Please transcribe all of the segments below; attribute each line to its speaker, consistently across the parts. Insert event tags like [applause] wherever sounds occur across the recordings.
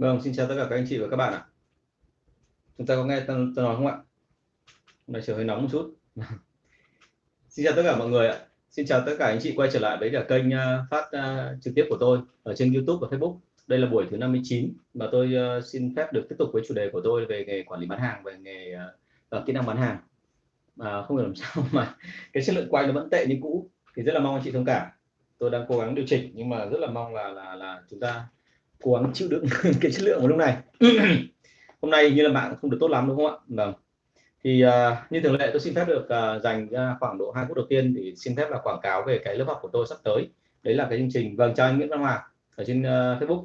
Speaker 1: Vâng, xin chào tất cả các anh chị và các bạn ạ. Chúng ta có nghe tôi nói không ạ? Hôm nay trời hơi nóng một chút. [laughs] xin chào tất cả mọi người ạ. Xin chào tất cả anh chị quay trở lại với cả kênh à, phát uh, trực tiếp của tôi ở trên YouTube và Facebook. Đây là buổi thứ 59 mà tôi uh, xin phép được tiếp tục với chủ đề của tôi về nghề quản lý bán hàng về nghề uh, kỹ năng bán hàng. À, không hiểu làm [laughs] sao mà cái chất lượng quay nó vẫn tệ như cũ thì rất là mong anh chị thông cảm. Tôi đang cố gắng điều chỉnh nhưng mà rất là mong là là là chúng ta cố gắng chịu đựng [laughs] cái chất lượng của lúc này. [clears throat] Hôm nay như là mạng không được tốt lắm đúng không ạ? Vâng. Thì uh, như thường lệ tôi xin phép được uh, dành ra khoảng độ hai phút đầu tiên để xin phép là quảng cáo về cái lớp học của tôi sắp tới. Đấy là cái chương trình vâng chào anh Nguyễn Văn Hòa ở trên uh, Facebook.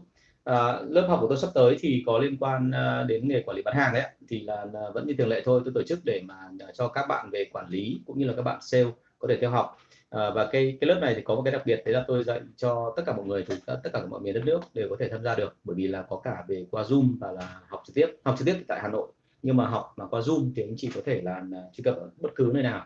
Speaker 1: Uh, lớp học của tôi sắp tới thì có liên quan uh, đến nghề quản lý bán hàng đấy thì là uh, vẫn như thường lệ thôi tôi tổ chức để mà uh, cho các bạn về quản lý cũng như là các bạn sale có thể theo học. À, và cái cái lớp này thì có một cái đặc biệt đấy là tôi dạy cho tất cả mọi người từ tất cả mọi miền đất nước đều có thể tham gia được. Bởi vì là có cả về qua zoom và là học trực tiếp. Học trực tiếp tại hà nội nhưng mà học mà qua zoom thì anh chị có thể là à, truy cập ở bất cứ nơi nào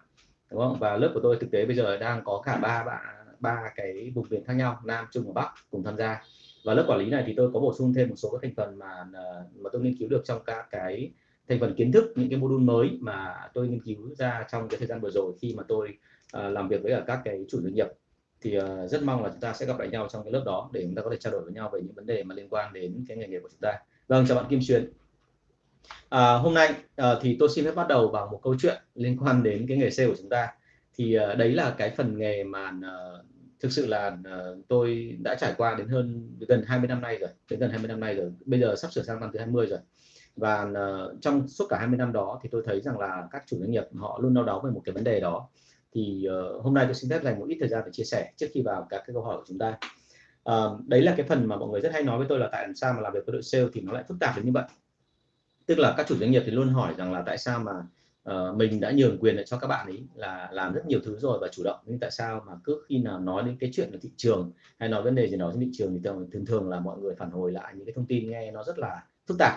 Speaker 1: đúng không? Và lớp của tôi thực tế bây giờ đang có cả ba ba ba cái vùng miền khác nhau nam trung và bắc cùng tham gia. Và lớp quản lý này thì tôi có bổ sung thêm một số các thành phần mà à, mà tôi nghiên cứu được trong các cái thành phần kiến thức những cái module mới mà tôi nghiên cứu ra trong cái thời gian vừa rồi khi mà tôi À, làm việc với ở các cái chủ doanh nghiệp. Thì à, rất mong là chúng ta sẽ gặp lại nhau trong cái lớp đó để chúng ta có thể trao đổi với nhau về những vấn đề mà liên quan đến cái nghề nghiệp của chúng ta. Vâng chào bạn Kim Xuyến à, hôm nay à, thì tôi xin phép bắt đầu bằng một câu chuyện liên quan đến cái nghề sale của chúng ta. Thì à, đấy là cái phần nghề mà à, thực sự là à, tôi đã trải qua đến hơn gần 20 năm nay rồi đến gần 20 năm nay rồi. Bây giờ sắp sửa sang năm thứ 20 rồi. Và uh, trong suốt cả 20 năm đó thì tôi thấy rằng là các chủ doanh nghiệp họ luôn đau đáu về một cái vấn đề đó thì uh, hôm nay tôi xin phép dành một ít thời gian để chia sẻ trước khi vào các cái câu hỏi của chúng ta. Uh, đấy là cái phần mà mọi người rất hay nói với tôi là tại sao mà làm việc với đội sale thì nó lại phức tạp đến như vậy. Tức là các chủ doanh nghiệp thì luôn hỏi rằng là tại sao mà uh, mình đã nhường quyền lại cho các bạn ấy là làm rất nhiều thứ rồi và chủ động. Nhưng tại sao mà cứ khi nào nói đến cái chuyện ở thị trường hay nói vấn đề gì đó trên thị trường thì thường thường là mọi người phản hồi lại những cái thông tin nghe nó rất là phức tạp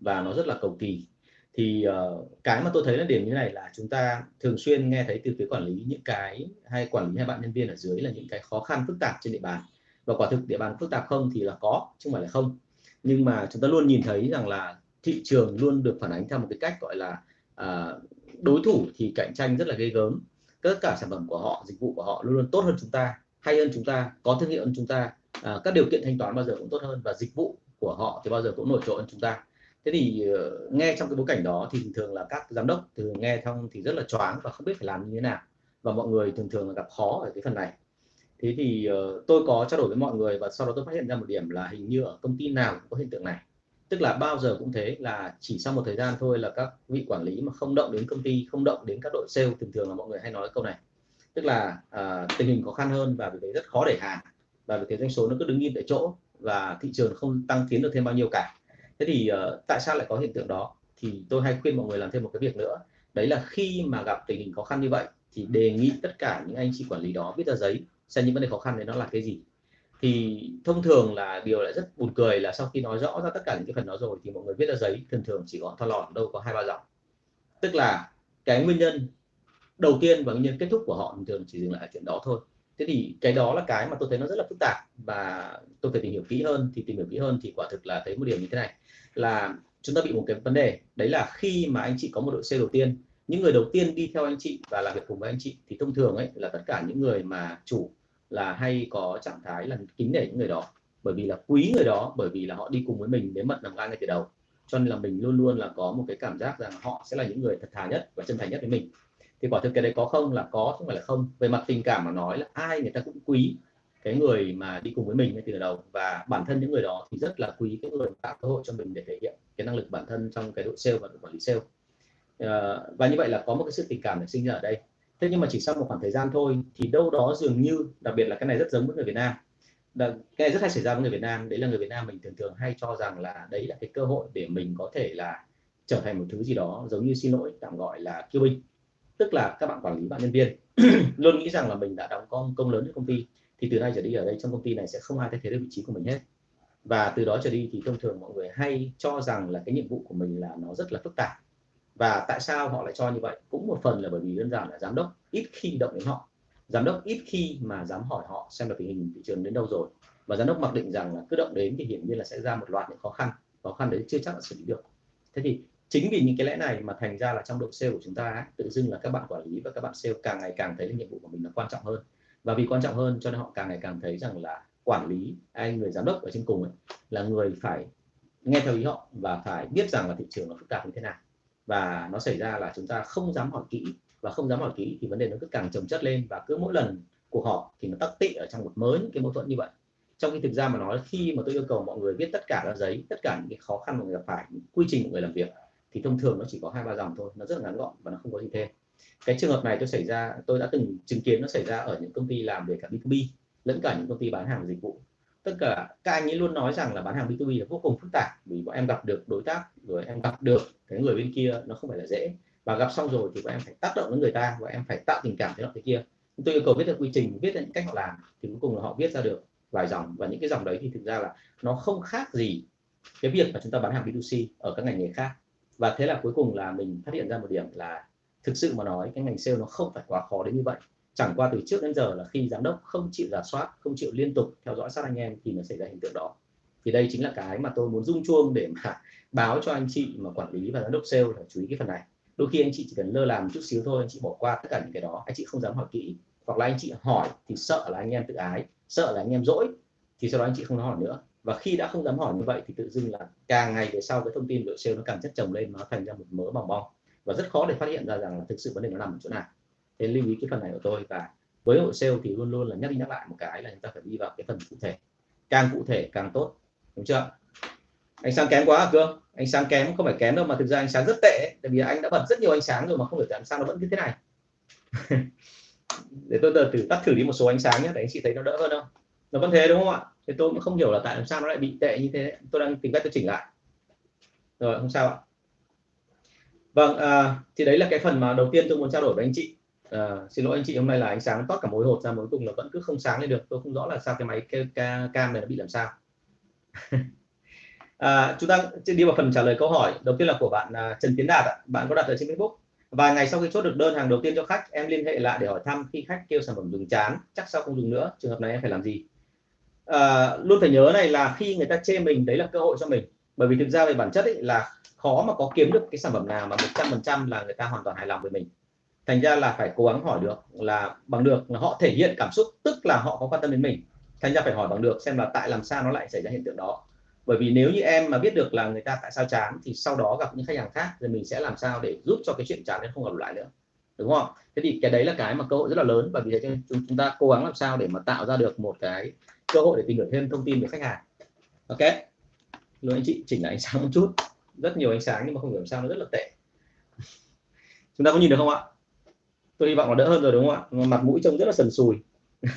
Speaker 1: và nó rất là cầu kỳ thì uh, cái mà tôi thấy là điểm như này là chúng ta thường xuyên nghe thấy từ phía quản lý những cái hay quản lý hay bạn nhân viên ở dưới là những cái khó khăn phức tạp trên địa bàn. Và quả thực địa bàn phức tạp không thì là có chứ không phải là không. Nhưng mà chúng ta luôn nhìn thấy rằng là thị trường luôn được phản ánh theo một cái cách gọi là uh, đối thủ thì cạnh tranh rất là ghê gớm. Tất cả sản phẩm của họ dịch vụ của họ luôn luôn tốt hơn chúng ta hay hơn chúng ta có thương hiệu hơn chúng ta uh, các điều kiện thanh toán bao giờ cũng tốt hơn và dịch vụ của họ thì bao giờ cũng nổi trội hơn chúng ta thế thì uh, nghe trong cái bối cảnh đó thì thường là các giám đốc thường nghe thông thì rất là choáng và không biết phải làm như thế nào. Và mọi người thường thường là gặp khó ở cái phần này. Thế thì uh, tôi có trao đổi với mọi người và sau đó tôi phát hiện ra một điểm là hình như ở công ty nào cũng có hiện tượng này. Tức là bao giờ cũng thế là chỉ sau một thời gian thôi là các vị quản lý mà không động đến công ty không động đến các đội sale thường thường là mọi người hay nói câu này. Tức là uh, tình hình khó khăn hơn và vì thế rất khó để hàng và vì thế doanh số nó cứ đứng yên tại chỗ và thị trường không tăng tiến được thêm bao nhiêu cả thế thì uh, tại sao lại có hiện tượng đó? Thì tôi hay khuyên mọi người làm thêm một cái việc nữa. Đấy là khi mà gặp tình hình khó khăn như vậy thì đề nghị tất cả những anh chị quản lý đó viết ra giấy xem những vấn đề khó khăn đấy nó là cái gì. Thì thông thường là điều lại rất buồn cười là sau khi nói rõ ra tất cả những cái phần đó rồi thì mọi người viết ra giấy thường thường chỉ gọn tho lọt đâu có hai ba dòng. Tức là cái nguyên nhân đầu tiên và nguyên nhân kết thúc của họ thường chỉ dừng lại ở chuyện đó thôi. Thế thì cái đó là cái mà tôi thấy nó rất là phức tạp và tôi phải tìm hiểu kỹ hơn thì tìm hiểu kỹ hơn thì quả thực là thấy một điều như thế này là chúng ta bị một cái vấn đề. Đấy là khi mà anh chị có một đội xe đầu tiên, những người đầu tiên đi theo anh chị và làm việc cùng với anh chị, thì thông thường ấy là tất cả những người mà chủ là hay có trạng thái là kính nể những người đó. Bởi vì là quý người đó, bởi vì là họ đi cùng với mình đến mận làm gan ngay từ đầu. Cho nên là mình luôn luôn là có một cái cảm giác rằng họ sẽ là những người thật thà nhất và chân thành nhất với mình. Thì quả thực cái đấy có không là có, không phải là không. Về mặt tình cảm mà nói là ai người ta cũng quý cái người mà đi cùng với mình ngay từ đầu. Và bản thân những người đó thì rất là quý cái người tạo cơ hội cho mình để thể hiện cái năng lực bản thân trong cái đội sale và đội quản lý sale. Uh, và như vậy là có một cái sự tình cảm được sinh ra ở đây. Thế nhưng mà chỉ sau một khoảng thời gian thôi thì đâu đó dường như đặc biệt là cái này rất giống với người Việt Nam cái này rất hay xảy ra với người Việt Nam đấy là người Việt Nam mình thường thường hay cho rằng là đấy là cái cơ hội để mình có thể là trở thành một thứ gì đó giống như xin lỗi tạm gọi là kiêu binh. Tức là các bạn quản lý bạn nhân viên [clears throat] luôn nghĩ rằng là mình đã đóng công công lớn cho công ty thì từ nay trở đi ở đây trong công ty này sẽ không ai thay thế được vị trí của mình hết. Và từ đó trở đi thì thông thường mọi người hay cho rằng là cái nhiệm vụ của mình là nó rất là phức tạp. Và tại sao họ lại cho như vậy? Cũng một phần là bởi vì đơn giản là giám đốc ít khi động đến họ. Giám đốc ít khi mà dám hỏi họ xem là tình hình thị trường đến đâu rồi. Và giám đốc mặc định rằng là cứ động đến thì hiển nhiên là sẽ ra một loạt những khó khăn khó khăn đấy chưa chắc là xử lý được. Thế thì chính vì những cái lẽ này mà thành ra là trong đội sale của chúng ta ấy, tự dưng là các bạn quản lý và các bạn sale càng ngày càng thấy là nhiệm vụ của mình là quan trọng hơn và vì quan trọng hơn cho nên họ càng ngày càng thấy rằng là quản lý anh người giám đốc ở trên cùng ấy, là người phải nghe theo ý họ và phải biết rằng là thị trường nó phức tạp như thế nào. Và nó xảy ra là chúng ta không dám hỏi kỹ và không dám hỏi kỹ thì vấn đề nó cứ càng trồng chất lên và cứ mỗi lần cuộc họp thì nó tắc tị ở trong một mớ những cái mâu thuẫn như vậy. Trong khi thực ra mà nói khi mà tôi yêu cầu mọi người viết tất cả các giấy tất cả những cái khó khăn mà người gặp phải quy trình của người làm việc thì thông thường nó chỉ có hai ba dòng thôi nó rất là ngắn gọn và nó không có gì thêm cái trường hợp này tôi xảy ra, tôi đã từng chứng kiến nó xảy ra ở những công ty làm về cả B2B lẫn cả những công ty bán hàng dịch vụ. Tất cả, các anh ấy luôn nói rằng là bán hàng B2B là vô cùng phức tạp vì bọn em gặp được đối tác, rồi em gặp được cái người bên kia, nó không phải là dễ. Và gặp xong rồi thì bọn em phải tác động đến người ta và em phải tạo tình cảm thế họ thế kia. Tôi yêu cầu viết được quy trình, viết ra những cách họ làm thì cuối cùng là họ viết ra được vài dòng. Và những cái dòng đấy thì thực ra là nó không khác gì cái việc mà chúng ta bán hàng B2C ở các ngành nghề khác. Và thế là cuối cùng là mình phát hiện ra một điểm là thực sự mà nói, cái ngành sale nó không phải quá khó đến như vậy. Chẳng qua từ trước đến giờ là khi giám đốc không chịu giả soát, không chịu liên tục theo dõi sát anh em thì nó xảy ra hiện tượng đó. Thì đây chính là cái mà tôi muốn rung chuông để mà [laughs] báo cho anh chị mà quản lý và giám đốc sale là chú ý cái phần này. Đôi khi anh chị chỉ cần lơ làm một chút xíu thôi, anh chị bỏ qua tất cả những cái đó, anh chị không dám hỏi kỹ. Hoặc là anh chị hỏi thì sợ là anh em tự ái, sợ là anh em dỗi, thì sau đó anh chị không hỏi nữa. Và khi đã không dám hỏi như vậy thì tự dưng là càng ngày về sau cái thông tin đội sale nó càng chất chồng lên, nó thành ra một mớ bong bong và rất khó để phát hiện ra rằng là thực sự vấn đề nó nằm ở chỗ nào. Thế lưu ý cái phần này của tôi và với hội sale thì luôn luôn là nhắc đi nhắc lại một cái là chúng ta phải đi vào cái phần cụ thể. Càng cụ thể càng tốt. Đúng chưa? Ánh sáng kém quá à cương? Ánh sáng kém không phải kém đâu mà thực ra ánh sáng rất tệ tại vì anh đã bật rất nhiều ánh sáng rồi mà không hiểu tại sao nó vẫn như thế này. [laughs] Để tôi thử tắt thử đi một số ánh sáng nhé, để anh chị thấy nó đỡ hơn không? Nó vẫn thế đúng không ạ? Thì tôi cũng không hiểu là tại sao nó lại bị tệ như thế. Tôi đang tìm cách tôi chỉnh lại. Rồi, không sao ạ vâng à, thì đấy là cái phần mà đầu tiên tôi muốn trao đổi với anh chị. À, xin lỗi anh chị hôm nay là ánh sáng toát cả mối hột ra cuối cùng là vẫn cứ không sáng lên được. Tôi không rõ là sao cái máy cái, cái cam này nó bị làm sao. [laughs] À, chúng ta đi vào phần trả lời câu hỏi. Đầu tiên là của bạn à, Trần Tiến Đạt ạ. bạn có đặt ở trên Facebook. Vài ngày sau khi chốt được đơn hàng đầu tiên cho khách em liên hệ lại để hỏi thăm khi khách kêu sản phẩm dùng chán chắc sao không dùng nữa trường hợp này em phải làm gì? À, luôn phải nhớ này là khi người ta chê mình đấy là cơ hội cho mình. Bởi vì thực ra về bản chất ấy là khó mà có kiếm được cái sản phẩm nào mà 100% là người ta hoàn toàn hài lòng với mình. Thành ra là phải cố gắng hỏi được là bằng được, là họ thể hiện cảm xúc, tức là họ có quan tâm đến mình. Thành ra phải hỏi bằng được xem là tại làm sao nó lại xảy ra hiện tượng đó. Bởi vì nếu như em mà biết được là người ta tại sao chán thì sau đó gặp những khách hàng khác thì mình sẽ làm sao để giúp cho cái chuyện chán nó không gặp lại nữa. Đúng không thế thì cái đấy là cái mà cơ hội rất là lớn và vì thế chúng ta cố gắng làm sao để mà tạo ra được một cái cơ hội để tìm hiểu thêm thông tin về khách hàng. Ok? Luôn anh chị chỉnh lại ánh sáng một chút rất nhiều ánh sáng nhưng mà không hiểu sao, nó rất là tệ. Chúng ta có nhìn được không ạ? Tôi hy vọng là đỡ hơn rồi đúng không ạ? Mặt mũi trông rất là sần sùi. [laughs]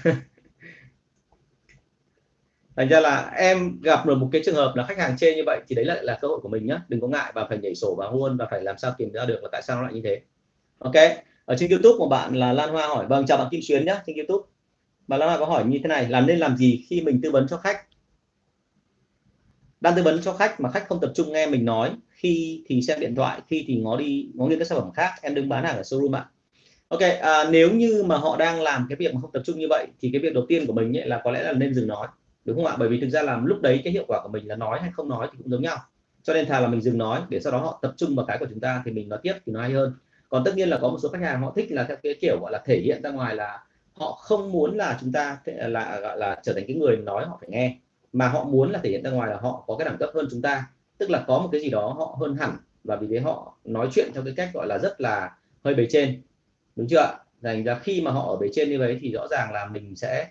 Speaker 1: Thành ra là em gặp được một cái trường hợp là khách hàng chê như vậy thì đấy lại là cơ hội của mình nhé đừng có ngại và phải nhảy sổ và luôn và phải làm sao tìm ra được là tại sao nó lại như thế. Ok, ở trên youtube của bạn là lan hoa hỏi vâng chào bạn kim xuyến nhé trên youtube. Bạn lan hoa có hỏi như thế này, là nên làm gì khi mình tư vấn cho khách? Đang tư vấn cho khách mà khách không tập trung nghe mình nói khi thì xem điện thoại khi thì ngó đi ngó nghiêng các sản phẩm khác em đừng bán hàng ở showroom ạ. Ok à, nếu như mà họ đang làm cái việc mà không tập trung như vậy thì cái việc đầu tiên của mình ấy là có lẽ là nên dừng nói đúng không ạ? Bởi vì thực ra làm lúc đấy cái hiệu quả của mình là nói hay không nói thì cũng giống nhau. Cho nên thà là mình dừng nói để sau đó họ tập trung vào cái của chúng ta thì mình nói tiếp thì nó hay hơn. Còn tất nhiên là có một số khách hàng họ thích là theo cái kiểu gọi là thể hiện ra ngoài là họ không muốn là chúng ta là gọi là trở thành cái người nói họ phải nghe mà họ muốn là thể hiện ra ngoài là họ có cái đẳng cấp hơn chúng ta. Tức là có một cái gì đó họ hơn hẳn. Và vì thế họ nói chuyện theo cái cách gọi là rất là hơi bề trên. Đúng chưa ạ? Thành ra khi mà họ ở bề trên như vậy thì rõ ràng là mình sẽ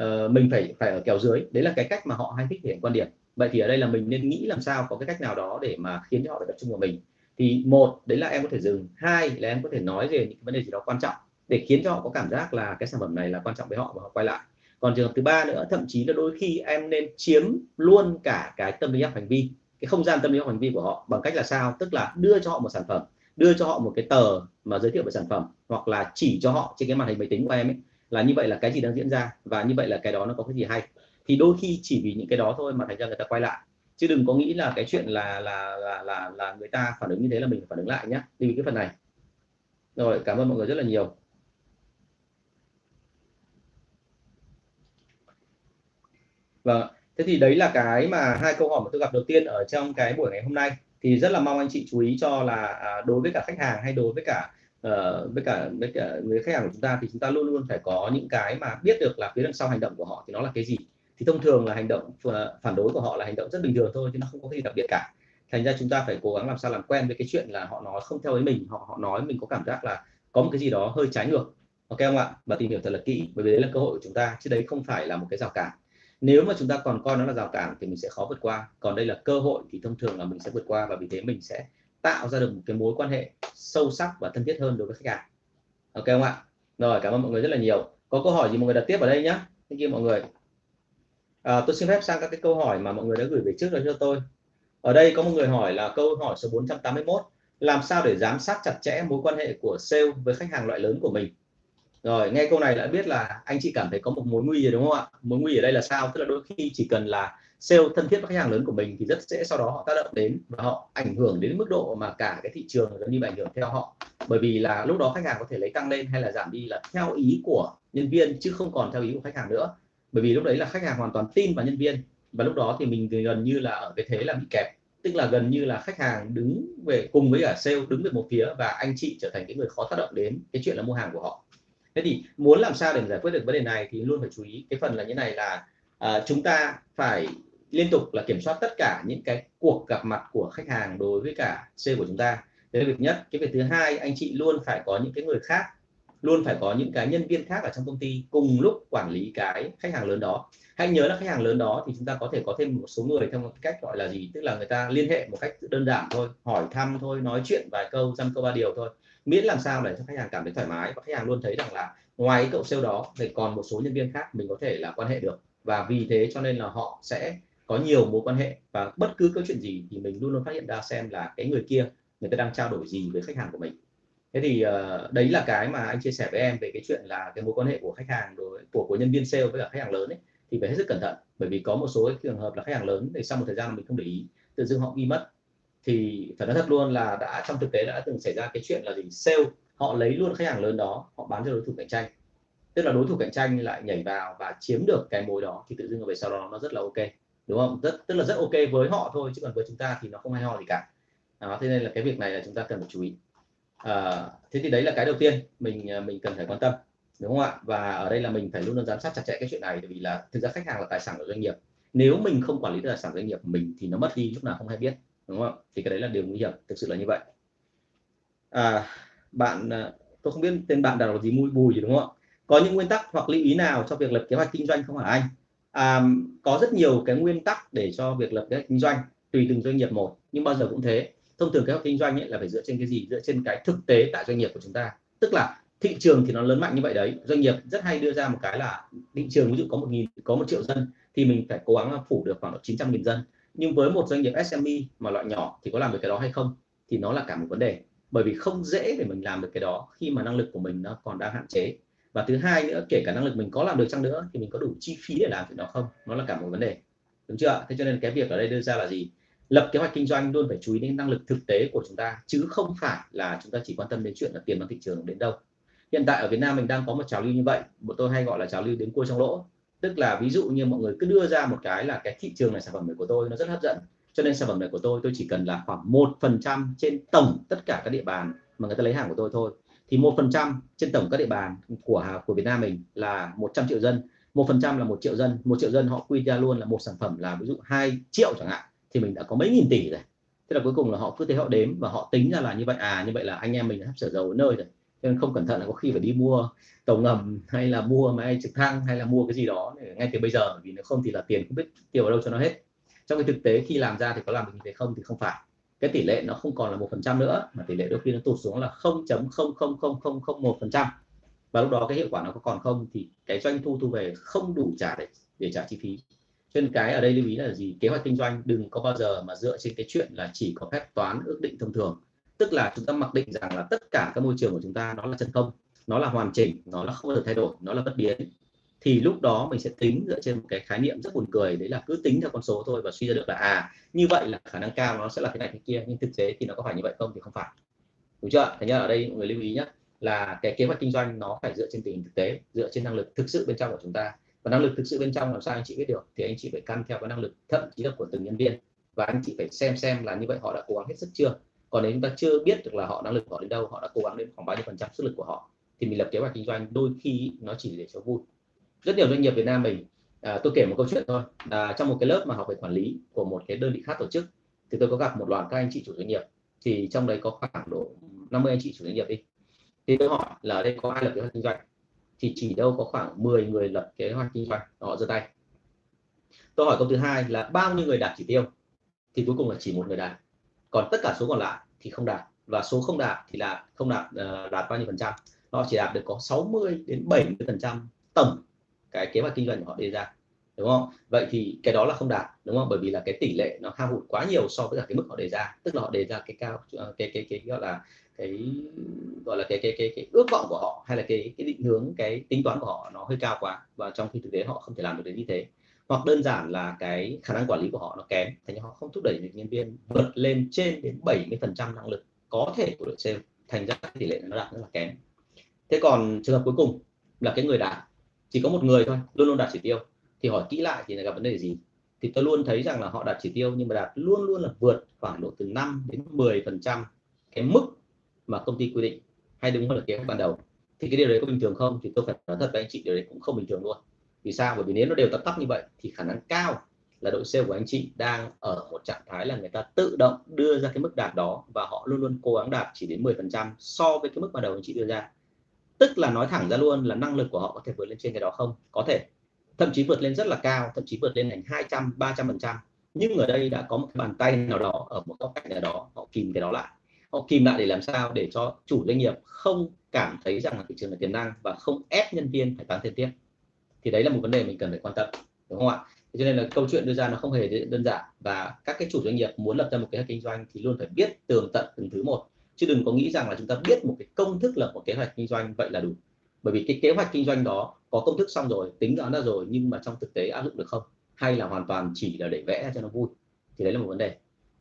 Speaker 1: uh, mình phải phải ở kèo dưới. Đấy là cái cách mà họ hay thích thể hiện quan điểm. Vậy thì ở đây là mình nên nghĩ làm sao có cái cách nào đó để mà khiến cho họ phải tập trung vào mình. Thì một đấy là em có thể dừng. Hai là em có thể nói về những vấn đề gì đó quan trọng để khiến cho họ có cảm giác là cái sản phẩm này là quan trọng với họ và họ quay lại còn trường hợp thứ ba nữa thậm chí là đôi khi em nên chiếm luôn cả cái tâm lý học hành vi cái không gian tâm lý học hành vi của họ bằng cách là sao? Tức là đưa cho họ một sản phẩm đưa cho họ một cái tờ mà giới thiệu về sản phẩm hoặc là chỉ cho họ trên cái màn hình máy tính của em ấy. Là như vậy là cái gì đang diễn ra và như vậy là cái đó nó có cái gì hay. Thì đôi khi chỉ vì những cái đó thôi mà thành ra người ta quay lại. Chứ đừng có nghĩ là cái chuyện là là là là, là người ta phản ứng như thế là mình phải phản ứng lại nhé lưu ý cái phần này. Rồi cảm ơn mọi người rất là nhiều. Vâng thế thì đấy là cái mà hai câu hỏi mà tôi gặp đầu tiên ở trong cái buổi ngày hôm nay. Thì rất là mong anh chị chú ý cho là à, đối với cả khách hàng hay đối với cả uh, với cả với cả người khách hàng của chúng ta thì chúng ta luôn luôn phải có những cái mà biết được là phía đằng sau hành động của họ thì nó là cái gì. Thì thông thường là hành động ờ, phản đối của họ là hành động rất bình thường thôi chứ nó không có gì đặc biệt cả. Thành ra chúng ta phải cố gắng làm sao làm quen với cái chuyện là họ nói không theo ý mình họ họ nói mình có cảm giác là có một cái gì đó hơi trái ngược. Ok không ạ? Và tìm hiểu thật là kỹ bởi vì đấy là cơ hội của chúng ta chứ đấy không phải là một cái rào cản nếu mà chúng ta còn coi nó là rào cản thì mình sẽ khó vượt qua. Còn đây là cơ hội thì thông thường là mình sẽ vượt qua và vì thế mình sẽ tạo ra được một cái mối quan hệ sâu sắc và thân thiết hơn đối với khách hàng. Ok không ạ? Rồi cảm ơn mọi người rất là nhiều. Có câu hỏi gì mọi người đặt tiếp ở đây nhé thank you mọi người. À, tôi xin phép sang các cái câu hỏi mà mọi người đã gửi về trước rồi cho tôi. Ở đây có một người hỏi là câu hỏi số 481 làm sao để giám sát chặt chẽ mối quan hệ của sale với khách hàng loại lớn của mình? Rồi, nghe câu này đã biết là anh chị cảm thấy có một mối nguy rồi đúng không ạ? Mối nguy ở đây là sao? Tức là đôi khi chỉ cần là sale thân thiết với khách hàng lớn của mình thì rất dễ sau đó họ tác động đến và họ ảnh hưởng đến mức độ mà cả cái thị trường gần như ảnh hưởng theo họ. Bởi vì là lúc đó khách hàng có thể lấy tăng lên hay là giảm đi là theo ý của nhân viên chứ không còn theo ý của khách hàng nữa. Bởi vì lúc đấy là khách hàng hoàn toàn tin vào nhân viên và lúc đó thì mình gần như là ở cái thế là bị kẹp. Tức là gần như là khách hàng đứng về cùng với cả sale đứng về một phía và anh chị trở thành cái người khó tác động đến cái chuyện là mua hàng của họ thế thì muốn làm sao để giải quyết được vấn đề này thì luôn phải chú ý cái phần là như này là à, chúng ta phải liên tục là kiểm soát tất cả những cái cuộc gặp mặt của khách hàng đối với cả c của chúng ta. Đấy là việc nhất. Cái việc thứ hai anh chị luôn phải có những cái người khác luôn phải có những cái nhân viên khác ở trong công ty cùng lúc quản lý cái khách hàng lớn đó. Hãy nhớ là khách hàng lớn đó thì chúng ta có thể có thêm một số người theo một cách gọi là gì? Tức là người ta liên hệ một cách đơn giản thôi hỏi thăm thôi nói chuyện vài câu dăm câu ba điều thôi miễn làm sao để cho khách hàng cảm thấy thoải mái và khách hàng luôn thấy rằng là ngoài cái cậu sale đó thì còn một số nhân viên khác mình có thể là quan hệ được. Và vì thế cho nên là họ sẽ có nhiều mối quan hệ và bất cứ câu chuyện gì thì mình luôn luôn phát hiện ra xem là cái người kia người ta đang trao đổi gì với khách hàng của mình. Thế thì uh, đấy là cái mà anh chia sẻ với em về cái chuyện là cái mối quan hệ của khách hàng đối của của nhân viên sale với cả khách hàng lớn ấy thì phải hết sức cẩn thận. Bởi vì có một số cái trường hợp là khách hàng lớn thì sau một thời gian mình không để ý tự dưng họ ghi mất thì phải nói thật luôn là đã trong thực tế đã từng xảy ra cái chuyện là gì? Sale họ lấy luôn khách hàng lớn đó họ bán cho đối thủ cạnh tranh. Tức là đối thủ cạnh tranh lại nhảy vào và chiếm được cái mối đó thì tự dưng về sau đó nó rất là ok đúng không? Rất tức là rất ok với họ thôi chứ còn với chúng ta thì nó không hay ho gì cả. Đó, thế nên là cái việc này là chúng ta cần phải chú ý. À, thế thì đấy là cái đầu tiên mình ờ, mình cần phải quan tâm đúng không ạ? Và ở đây là mình phải luôn luôn giám sát chặt chẽ cái chuyện này bởi vì là thực ra khách hàng là tài sản của doanh nghiệp. Nếu mình không quản lý tài sản doanh nghiệp của mình thì nó mất đi lúc nào không hay biết đúng không? Thì cái đấy là điều nguy hiểm thực sự là như vậy. À, bạn à, tôi không biết tên bạn đặt là gì mùi bùi gì đúng không ạ? Có những nguyên tắc hoặc lưu ý nào cho việc lập kế hoạch kinh doanh không hả anh? À, có rất nhiều cái nguyên tắc để cho việc lập kế hoạch kinh doanh tùy từng doanh nghiệp một nhưng bao giờ cũng thế. Thông thường kế hoạch kinh doanh ấy là phải dựa trên cái gì? Dựa trên cái thực tế tại doanh nghiệp của chúng ta. Tức là thị trường thì nó lớn mạnh như vậy đấy. Doanh nghiệp rất hay đưa ra một cái là thị trường ví dụ có một nghìn có một triệu dân thì mình phải cố gắng phủ được khoảng 900 nghìn dân nhưng với một doanh nghiệp SME mà loại nhỏ thì có làm được cái đó hay không thì nó là cả một vấn đề. Bởi vì không dễ để mình làm được cái đó khi mà năng lực của mình nó còn đang hạn chế. Và thứ hai nữa, kể cả năng lực mình có làm được chăng nữa thì mình có đủ chi phí để làm việc đó không? Nó là cả một vấn đề. Đúng chưa thế cho nên cái việc ở đây đưa ra là gì? Lập kế hoạch kinh doanh luôn phải chú ý đến năng lực thực tế của chúng ta, chứ không phải là chúng ta chỉ quan tâm đến chuyện là tiền vào thị trường đến đâu. Hiện tại ở Việt Nam mình đang có một trào lưu như vậy. Bọn tôi hay gọi là trào lưu đến cua trong lỗ tức là ví dụ như mọi người cứ đưa ra một cái là cái thị trường này sản phẩm này của tôi, nó rất hấp dẫn. Cho nên sản phẩm này của tôi tôi chỉ cần là khoảng một phần trăm trên tổng tất cả các địa bàn mà người ta lấy hàng của tôi thôi. Thì một phần trăm trên tổng các địa bàn của của Việt Nam mình là 100 triệu dân. một phần trăm là một triệu dân. một triệu dân họ quy ra luôn là một sản phẩm là ví dụ 2 triệu chẳng hạn, thì mình đã có mấy nghìn tỷ rồi. Thế là cuối cùng là họ cứ thế họ đếm và họ tính ra là như vậy. À như vậy là anh em mình đã sắp sửa giàu ở nơi rồi cho nên không cẩn thận là có khi phải đi mua tàu ngầm hay là mua máy trực thăng hay là mua cái gì đó để ngay từ bây giờ vì nếu không thì là tiền không biết tiêu vào đâu cho nó hết. Trong cái thực tế khi làm ra thì có làm được như thế không thì không phải. Cái tỷ lệ nó không còn là một phần trăm nữa, mà tỷ lệ đôi khi nó tụt xuống là 0.00001 phần trăm. Và lúc đó cái hiệu quả nó có còn không thì cái doanh thu thu về không đủ trả để để trả chi phí. Cho nên cái ở đây lưu ý là gì? Kế hoạch kinh doanh đừng có bao giờ mà dựa trên cái chuyện là chỉ có phép toán ước định thông thường tức là chúng ta mặc định rằng là tất cả các môi trường của chúng ta nó là chân không, nó là hoàn chỉnh, nó là không bao giờ thay đổi, nó là bất biến. Thì lúc đó mình sẽ tính dựa trên một cái khái niệm rất buồn cười, đấy là cứ tính theo con số thôi và suy ra được là à như vậy là khả năng cao nó sẽ là cái này cái kia, nhưng thực tế thì nó có phải như vậy không thì không phải. Đúng chưa thế nhá ở đây mọi người lưu ý nhé là cái kế hoạch kinh doanh nó phải dựa trên tình hình thực tế, dựa trên năng lực thực sự bên trong của chúng ta. Và năng lực thực sự bên trong làm sao anh chị biết được? Thì anh chị phải căn theo cái năng lực thậm chí là của từng nhân viên. Và anh chị phải xem xem là như vậy họ đã cố gắng hết sức chưa? Còn nếu chúng ta chưa biết được là họ năng lực của họ đến đâu họ đã cố gắng đến khoảng bao nhiêu phần trăm sức lực của họ thì mình lập kế hoạch kinh doanh đôi khi nó chỉ để cho vui. Rất nhiều doanh nghiệp Việt Nam mình à, tôi kể một câu chuyện thôi. À, trong một cái lớp mà học về quản lý của một cái đơn vị khác tổ chức thì tôi có gặp một loạt các anh chị chủ doanh nghiệp. Thì trong đấy có khoảng độ 50 anh chị chủ doanh nghiệp đi. Thì tôi hỏi là ở đây có ai lập kế hoạch kinh doanh? Thì chỉ đâu có khoảng 10 người lập kế hoạch kinh doanh họ giơ tay. Tôi hỏi câu thứ hai là bao nhiêu người đạt chỉ tiêu? Thì cuối cùng là chỉ một người đạt còn tất cả số còn lại thì không đạt. Và số không đạt thì là không đạt ờ, đạt bao nhiêu phần trăm? Nó chỉ đạt được có 60 đến 70 phần trăm tổng cái kế hoạch kinh doanh của họ đề ra đúng không? Vậy thì cái đó là không đạt đúng không? Bởi vì là cái tỷ lệ nó hao hụt quá nhiều so với cả cái mức họ đề ra. Tức là họ đề ra cái cao cái cái cái, cái gọi là cái gọi là cái cái cái, cái ước vọng của họ hay là cái cái định hướng cái tính toán của họ nó hơi cao quá. Và trong khi thực tế họ không thể làm được đến như thế hoặc đơn giản là cái khả năng quản lý của họ nó kém thành ra họ không thúc đẩy được nhân viên vượt lên trên đến 70 phần trăm năng lực có thể của đội sale, thành ra tỷ lệ nó đạt rất là kém. Thế còn trường hợp cuối cùng là cái người đạt, chỉ có một người thôi, luôn luôn đạt chỉ tiêu, thì hỏi kỹ lại thì là gặp vấn đề gì? Thì tôi luôn thấy rằng là họ đạt chỉ tiêu nhưng mà đạt luôn luôn là vượt khoảng độ từ 5 đến 10 phần trăm cái mức mà công ty quy định hay đúng hơn là kế hoạch ban đầu. Thì cái điều đấy có bình thường không? Thì tôi phải nói thật với anh chị, điều đấy cũng không bình thường luôn vì sao? Bởi vì nếu nó đều tắt tắp như vậy thì khả năng cao là đội sale của anh chị đang ở một trạng thái là người ta tự động đưa ra cái mức đạt đó và họ luôn luôn cố gắng đạt chỉ đến 10% so với cái mức ban đầu anh chị đưa ra. Tức là nói thẳng ra luôn là năng lực của họ có thể vượt lên trên cái đó không? Có thể. Thậm chí vượt lên rất là cao, thậm chí vượt lên thành 200 300 phần trăm. Nhưng ở đây đã có một cái bàn tay nào đó, ở một góc cạnh nào đó, họ kìm cái đó lại. Họ kìm lại để làm sao? Để cho chủ doanh nghiệp không cảm thấy rằng là thị trường là tiềm năng và không ép nhân viên phải tăng thêm tiếp thì đấy là một vấn đề mình cần phải quan tâm, đúng không ạ? Cho nên là câu chuyện đưa ra nó không hề đơn giản. Và các cái chủ doanh nghiệp muốn lập ra một kế hoạch kinh doanh thì luôn phải biết tường tận từng thứ một. Chứ đừng có nghĩ rằng là chúng ta biết một cái công thức lập một kế hoạch kinh doanh vậy là đủ. Bởi vì cái kế hoạch kinh doanh đó có công thức xong rồi, tính toán ra rồi, nhưng mà trong thực tế áp dụng được không? Hay là hoàn toàn chỉ là để vẽ cho nó vui? Thì đấy là một vấn đề,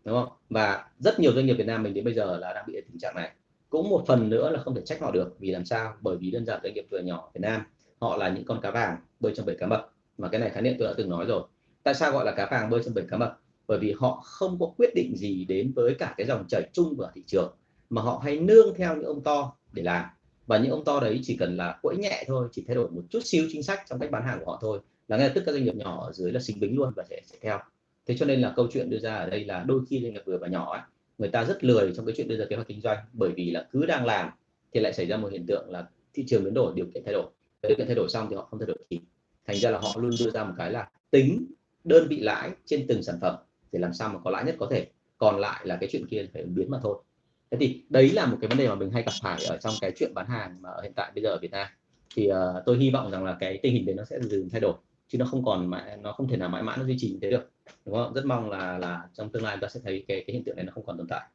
Speaker 1: đúng không? Và rất nhiều doanh nghiệp Việt Nam mình đến bây giờ là đang bị tình trạng này. Cũng một phần nữa là không thể trách họ được. Vì làm sao? Bởi vì đơn giản doanh nghiệp vừa nhỏ Việt Nam, họ là những con cá vàng bơi trong bể cá mập. Mà cái này khái niệm tôi đã từng nói rồi. Tại sao gọi là cá vàng bơi trong bể cá mập? Bởi vì họ không có quyết định gì đến với cả cái dòng chảy chung của thị trường mà họ hay nương theo những ông to để làm. Và những ông to đấy chỉ cần là quẫy nhẹ thôi chỉ thay đổi một chút xíu chính sách trong cách bán hàng của họ thôi là ngay lập tức các doanh nghiệp nhỏ ở dưới là sinh bính luôn và sẽ, sẽ theo. Thế cho nên là câu chuyện đưa ra ở đây là đôi khi doanh nghiệp vừa và nhỏ ấy, người ta rất lười trong cái chuyện đưa ra kế hoạch kinh doanh bởi vì là cứ đang làm thì lại xảy ra một hiện tượng là thị trường biến đổi điều kiện thay đổi. Điều kiện thay đổi xong thì họ không thay đổi kịp thành ra là họ luôn đưa ra một cái là tính đơn vị lãi trên từng sản phẩm để làm sao mà có lãi nhất có thể. Còn lại là cái chuyện kia phải biến mà thôi. Thế thì đấy là một cái vấn đề mà mình hay gặp phải ở trong cái chuyện bán hàng mà ở hiện tại bây giờ ở Việt Nam. Thì uh, tôi hy vọng rằng là cái tình hình đấy nó sẽ dần thay đổi chứ nó không còn mãi nó không thể nào mãi mãi nó duy trì như thế được đúng không? Rất mong là là trong tương lai chúng ta sẽ thấy cái cái hiện tượng này nó không còn tồn tại.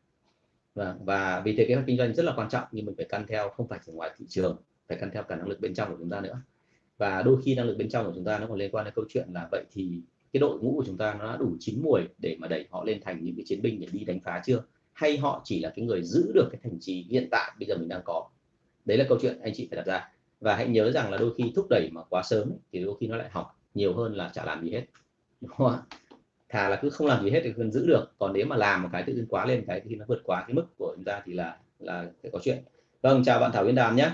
Speaker 1: Và và vì thế kế hoạch kinh doanh rất là quan trọng nhưng mình phải căn theo không phải chỉ ngoài thị trường phải căn theo cả năng lực bên trong của chúng ta nữa và đôi khi năng lực bên trong của chúng ta nó còn liên quan đến câu chuyện là vậy thì cái đội ngũ của chúng ta nó đã đủ chín muồi để mà đẩy họ lên thành những cái chiến binh để đi đánh phá chưa? Hay họ chỉ là cái người giữ được cái thành trì hiện tại bây giờ mình đang có? Đấy là câu chuyện anh chị phải đặt ra. Và hãy nhớ rằng là đôi khi thúc đẩy mà quá sớm thì đôi khi nó lại hỏng, nhiều hơn là chả làm gì hết. Đúng không ạ? Thà là cứ không làm gì hết thì còn giữ được, còn nếu mà làm một cái tự nhiên quá lên cái thì nó vượt quá cái mức của chúng ta thì là là phải có chuyện. Vâng chào bạn Thảo Viên Đàm nhé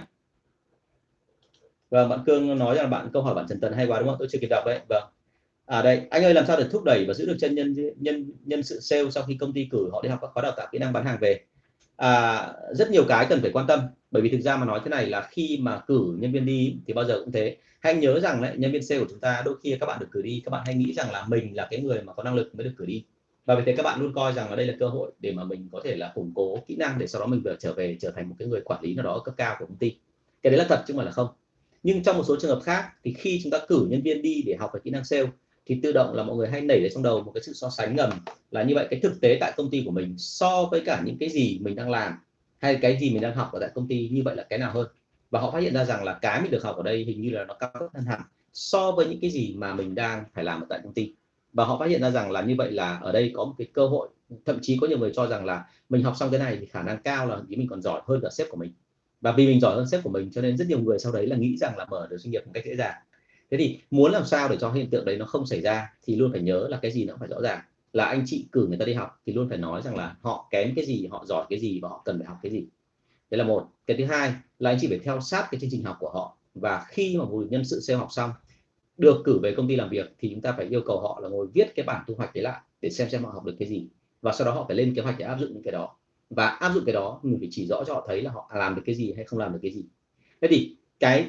Speaker 1: vâng bạn Cương nói rằng bạn câu hỏi bạn Trần Tần hay quá đúng không? Tôi chưa kịp đọc đấy. Vâng. À đây anh ơi làm sao để thúc đẩy và giữ được chân nhân nhân nhân sự sale sau khi công ty cử họ đi học các khóa đào tạo kỹ năng bán hàng về? À, rất nhiều cái cần phải quan tâm bởi vì thực ra mà nói thế này là khi mà cử nhân viên đi thì bao giờ cũng thế. Hãy nhớ rằng đấy, nhân viên sale của chúng ta đôi khi các bạn được cử đi các bạn hay nghĩ rằng là mình là cái người mà có năng lực mới được cử đi. Và vì thế các bạn luôn coi rằng là đây là cơ hội để mà mình có thể là củng cố kỹ năng để sau đó mình trở về trở thành một cái người quản lý nào đó cấp cao của công ty. Cái đấy là thật chứ không phải là không nhưng trong một số trường hợp khác, thì khi chúng ta cử nhân viên đi để học về kỹ năng sale, thì tự động là mọi người hay nảy ra trong đầu một cái sự so sánh ngầm là như vậy, cái thực tế tại công ty của mình so với cả những cái gì mình đang làm hay cái gì mình đang học ở tại công ty như vậy là cái nào hơn? Và họ phát hiện ra rằng là cái mình được học ở đây hình như là nó cao cấp hơn hẳn so với những cái gì mà mình đang phải làm ở tại công ty. Và họ phát hiện ra rằng là như vậy là ở đây có một cái cơ hội, thậm chí có nhiều người cho rằng là mình học xong cái này thì khả năng cao là mình còn giỏi hơn cả sếp của mình và vì mình giỏi hơn sếp của mình, cho nên rất nhiều người sau đấy là nghĩ rằng là mở được doanh nghiệp một cách dễ dàng. Thế thì muốn làm sao để cho hiện tượng đấy nó không xảy ra thì luôn phải nhớ là cái gì nó phải rõ ràng. Là anh chị cử người ta đi học thì luôn phải nói rằng là họ kém cái gì, họ giỏi cái gì và họ cần phải học cái gì. Đấy là một. Cái thứ hai là anh chị phải theo sát cái chương trình học của họ. Và khi mà một nhân sự sale học xong, được cử về công ty làm việc thì chúng ta phải yêu cầu họ là ngồi viết cái bản thu hoạch đấy lại để xem xem họ học được cái gì. Và sau đó họ phải lên kế hoạch để áp dụng những cái đó và áp dụng cái đó, mình phải chỉ rõ cho họ thấy là họ làm được cái gì hay không làm được cái gì. Thế thì cái,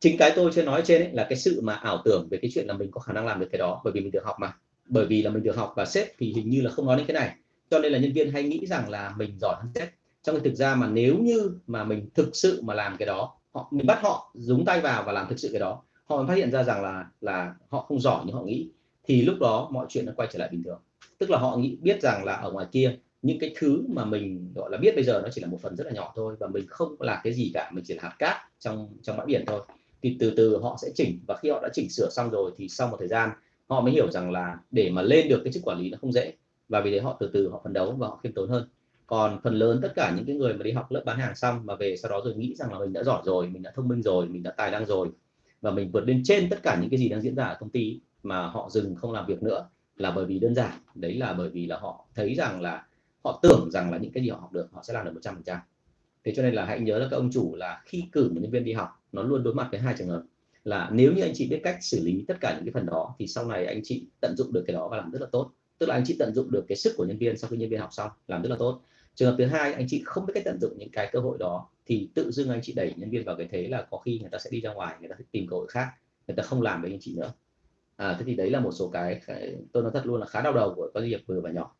Speaker 1: chính cái tôi chưa nói trên ấy là cái sự mà ảo tưởng về cái chuyện là mình có khả năng làm được cái đó, bởi vì mình được học mà. Bởi vì là mình được học và sếp thì hình như là không nói đến cái này. Cho nên là nhân viên hay nghĩ rằng là mình giỏi hơn sếp. Trong khi thực ra mà nếu như mà mình thực sự mà làm cái đó, họ, mình bắt họ dúng tay vào và làm thực sự cái đó, họ phát hiện ra rằng là là họ không giỏi như họ nghĩ, thì lúc đó mọi chuyện nó quay trở lại bình thường. Tức là họ nghĩ, biết rằng là ở ngoài kia những cái thứ mà mình, gọi là, biết bây giờ nó chỉ là một phần rất là nhỏ thôi và mình không là cái gì cả, mình chỉ là hạt cát trong trong bãi biển thôi. Thì từ từ họ sẽ chỉnh và khi họ đã chỉnh sửa xong rồi thì sau một thời gian, họ mới hiểu rằng là để mà lên được cái chức quản lý nó không dễ và vì thế họ từ từ họ phấn đấu và họ khiêm tốn hơn. Còn phần lớn tất cả những cái người mà đi học lớp bán hàng xong mà về sau đó rồi nghĩ rằng là mình đã giỏi rồi, mình đã thông minh rồi, mình đã tài năng rồi và mình vượt lên trên tất cả những cái gì đang diễn ra ở công ty mà họ dừng không làm việc nữa là bởi vì đơn giản. Đấy là bởi vì là họ thấy rằng là họ tưởng rằng là những cái gì họ học được họ sẽ làm được một trăm phần trăm. Thế cho nên là hãy nhớ là các ông chủ là khi cử một nhân viên đi học nó luôn đối mặt với hai trường hợp. Là nếu như anh chị biết cách xử lý tất cả những cái phần đó thì sau này anh chị tận dụng được cái đó và làm rất là tốt. Tức là anh chị tận dụng được cái sức của nhân viên sau khi nhân viên học xong làm rất là tốt. Trường hợp thứ hai anh chị không biết cách tận dụng những cái cơ hội đó thì tự dưng anh chị đẩy nhân viên vào cái thế là có khi người ta sẽ đi ra ngoài người ta sẽ tìm cơ hội khác người ta không làm với anh chị nữa. À, thế thì đấy là một số cái tôi nói thật luôn là khá đau đầu của các doanh nghiệp vừa và nhỏ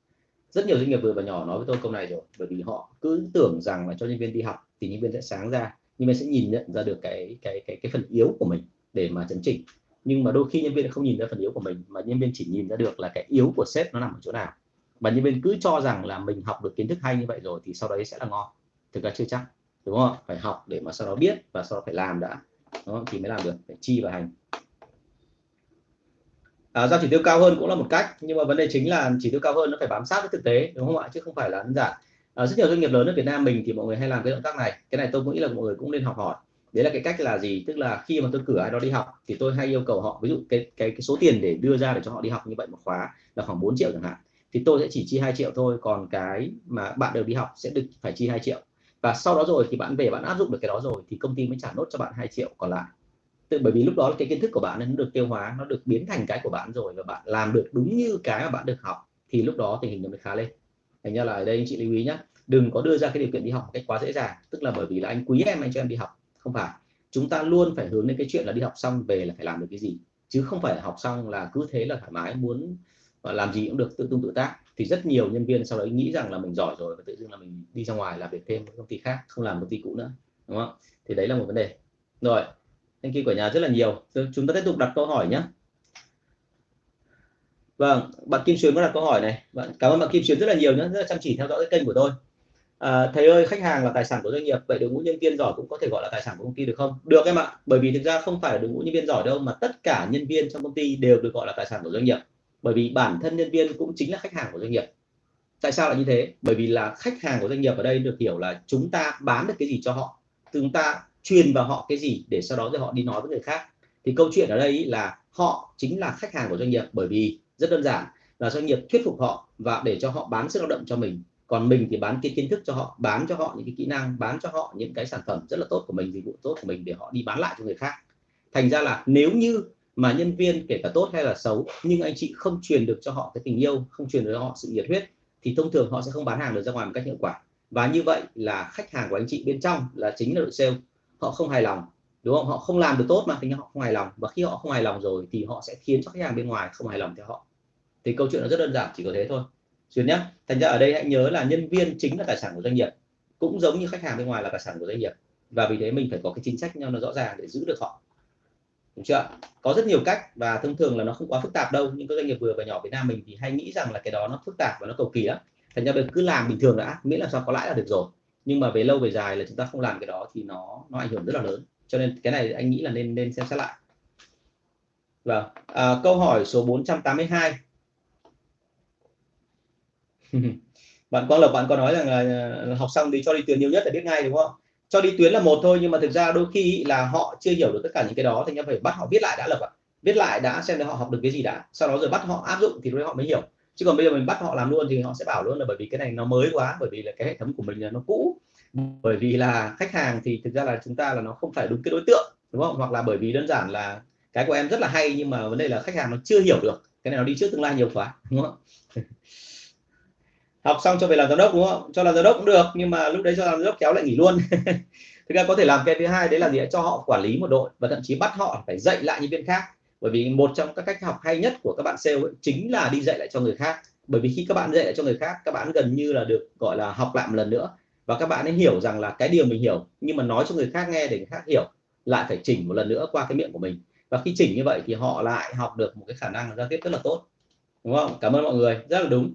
Speaker 1: rất nhiều doanh nghiệp vừa và nhỏ nói với tôi câu này rồi, bởi vì họ cứ tưởng rằng là cho nhân viên đi học thì nhân viên sẽ sáng ra nhân viên sẽ nhìn nhận ra được cái cái cái cái phần yếu của mình để mà chấn chỉnh. Nhưng mà đôi khi nhân viên không nhìn ra phần yếu của mình, mà nhân viên chỉ nhìn ra được là cái yếu của sếp nó nằm ở chỗ nào. Và nhân viên cứ cho rằng là mình học được kiến thức hay như vậy rồi thì sau đấy sẽ là ngon. Thực ra chưa chắc, đúng không phải học để mà sau đó biết và sau đó phải làm đã đó thì mới làm được, phải chi và hành à, giao chỉ tiêu cao hơn cũng là một cách nhưng mà vấn đề chính là chỉ tiêu cao hơn nó phải bám sát với thực tế đúng không ạ? Chứ không phải là đơn giản. À, rất nhiều doanh nghiệp lớn ở Việt Nam mình thì mọi người hay làm cái động tác này. Cái này tôi nghĩ là mọi người cũng nên học hỏi. Đấy là cái cách là gì? Tức là khi mà tôi cử ai đó đi học thì tôi hay yêu cầu họ ví dụ cái cái, cái số tiền để đưa ra để cho họ đi học như vậy một khóa là khoảng 4 triệu chẳng hạn thì tôi sẽ chỉ chi 2 triệu thôi. Còn cái mà bạn đều đi học sẽ được phải chi 2 triệu. Và sau đó rồi thì bạn về bạn áp dụng được cái đó rồi thì công ty mới trả nốt cho bạn 2 triệu còn lại tự bởi vì lúc đó cái kiến thức của bạn nó được tiêu hóa, nó được biến thành cái của bạn rồi và bạn làm được đúng như cái mà bạn được học, thì lúc đó tình hình nó mới khá lên. Thành ra là ở đây anh chị lưu ý nhé đừng có đưa ra cái điều kiện đi học một cách quá dễ dàng, tức là bởi vì là anh quý em anh cho em đi học, không phải. Chúng ta luôn phải hướng đến cái chuyện là đi học xong về là phải làm được cái gì, chứ không phải học xong là cứ thế là thoải mái, muốn làm gì cũng được, tự tung tự tác. Thì rất nhiều nhân viên sau đấy nghĩ rằng là mình giỏi rồi và tự dưng là mình đi ra ngoài làm việc thêm với công ty khác, không làm công ty cũ nữa, đúng không? Thì đấy là một vấn đề. Rồi thank you của nhà rất là nhiều. Chúng ta tiếp tục đặt câu hỏi nhé. Vâng bạn Kim Xuyến có đặt câu hỏi này. Bạn cảm ơn bạn Kim Xuyến rất là nhiều nhé rất là chăm chỉ theo dõi cái kênh của tôi. À, thầy ơi khách hàng là tài sản của doanh nghiệp vậy đội ngũ nhân viên giỏi cũng có thể gọi là tài sản của công ty được không? Được em ạ bởi vì thực ra không phải đội ngũ nhân viên giỏi đâu mà tất cả nhân viên trong công ty đều được gọi là tài sản của doanh nghiệp. Bởi vì bản thân nhân viên cũng chính là khách hàng của doanh nghiệp. Tại sao lại như thế? Bởi vì là khách hàng của doanh nghiệp ở đây được hiểu là chúng ta bán được cái gì cho họ chúng ta truyền vào họ cái gì để sau đó rồi họ đi nói với người khác. Thì câu chuyện ở đây là họ chính là khách hàng của doanh nghiệp bởi vì rất đơn giản là doanh nghiệp thuyết phục họ và để cho họ bán sức lao động cho mình. Còn mình thì bán cái kiến thức cho họ, bán cho họ những cái kỹ năng, bán cho họ những cái sản phẩm rất là tốt của mình, dịch vụ tốt của mình để họ đi bán lại cho người khác. Thành ra là nếu như mà nhân viên kể cả tốt hay là xấu, nhưng anh chị không truyền được cho họ cái tình yêu, không truyền được cho họ sự nhiệt huyết, thì thông thường họ sẽ không bán hàng được ra ngoài một cách hiệu quả. Và như vậy là khách hàng của anh chị bên trong là chính là đội sale họ không hài lòng, đúng không? Họ không làm được tốt mà, thì họ không hài lòng. Và khi họ không hài lòng rồi thì họ sẽ khiến cho khách hàng bên ngoài không hài lòng theo họ. Thì câu chuyện nó rất đơn giản, chỉ có thế thôi. Xuyên nhé thành ra ở đây hãy nhớ là nhân viên chính là tài sản của doanh nghiệp, cũng giống như khách hàng bên ngoài là tài sản của doanh nghiệp. Và vì thế mình phải có cái chính sách nhau nó rõ ràng để giữ được họ. Đúng chưa có rất nhiều cách và thông thường là nó không quá phức tạp đâu. Nhưng các doanh nghiệp vừa và nhỏ Việt Nam mình thì hay nghĩ rằng là cái đó nó phức tạp và nó cầu kỳ lắm. Thành ra mình cứ làm bình thường đã, miễn làm sao có lãi là được rồi nhưng mà về lâu về dài là chúng ta không làm cái đó thì nó nó ảnh hưởng rất là lớn. Cho nên cái này anh nghĩ là nên nên xem xét lại. Vâng. À, câu hỏi số 482 [laughs] bạn Quang Lộc bạn có nói rằng là học xong thì cho đi tuyến nhiều nhất là biết ngay đúng không? Cho đi tuyến là một thôi nhưng mà thực ra đôi khi là họ chưa hiểu được tất cả những cái đó thì anh phải bắt họ viết lại đã lập ạ. Viết lại đã xem họ học được cái gì đã. Sau đó rồi bắt họ áp dụng thì lúc họ mới hiểu chứ còn bây giờ mình bắt họ làm luôn thì họ sẽ bảo luôn là bởi vì cái này nó mới quá, bởi vì là cái hệ thống của mình là nó cũ. Bởi vì là khách hàng thì thực ra là chúng ta là nó không phải đúng cái đối tượng, đúng không? Hoặc là bởi vì đơn giản là cái của em rất là hay nhưng mà vấn đề là khách hàng nó chưa hiểu được. Cái này nó đi trước tương lai nhiều quá, đúng không? [laughs] Học xong cho về làm giám đốc, đúng không? Cho làm giám đốc cũng được, nhưng mà lúc đấy cho làm giám đốc kéo lại nghỉ luôn. [laughs] Thực ra có thể làm cái thứ hai, đấy là gì cho họ quản lý một đội và thậm chí bắt họ phải dạy lại nhân viên khác bởi vì một trong các cách học hay nhất của các bạn sale ấy, chính là đi dạy lại cho người khác. Bởi vì khi các bạn dạy lại cho người khác các bạn gần như là được gọi là học lại một lần nữa. Và các bạn ấy hiểu rằng là cái điều mình hiểu nhưng mà nói cho người khác nghe để người khác hiểu lại phải chỉnh một lần nữa qua cái miệng của mình. Và khi chỉnh như vậy thì họ lại học được một cái khả năng giao tiếp rất là tốt. Đúng không? Cảm ơn mọi người. Rất là đúng.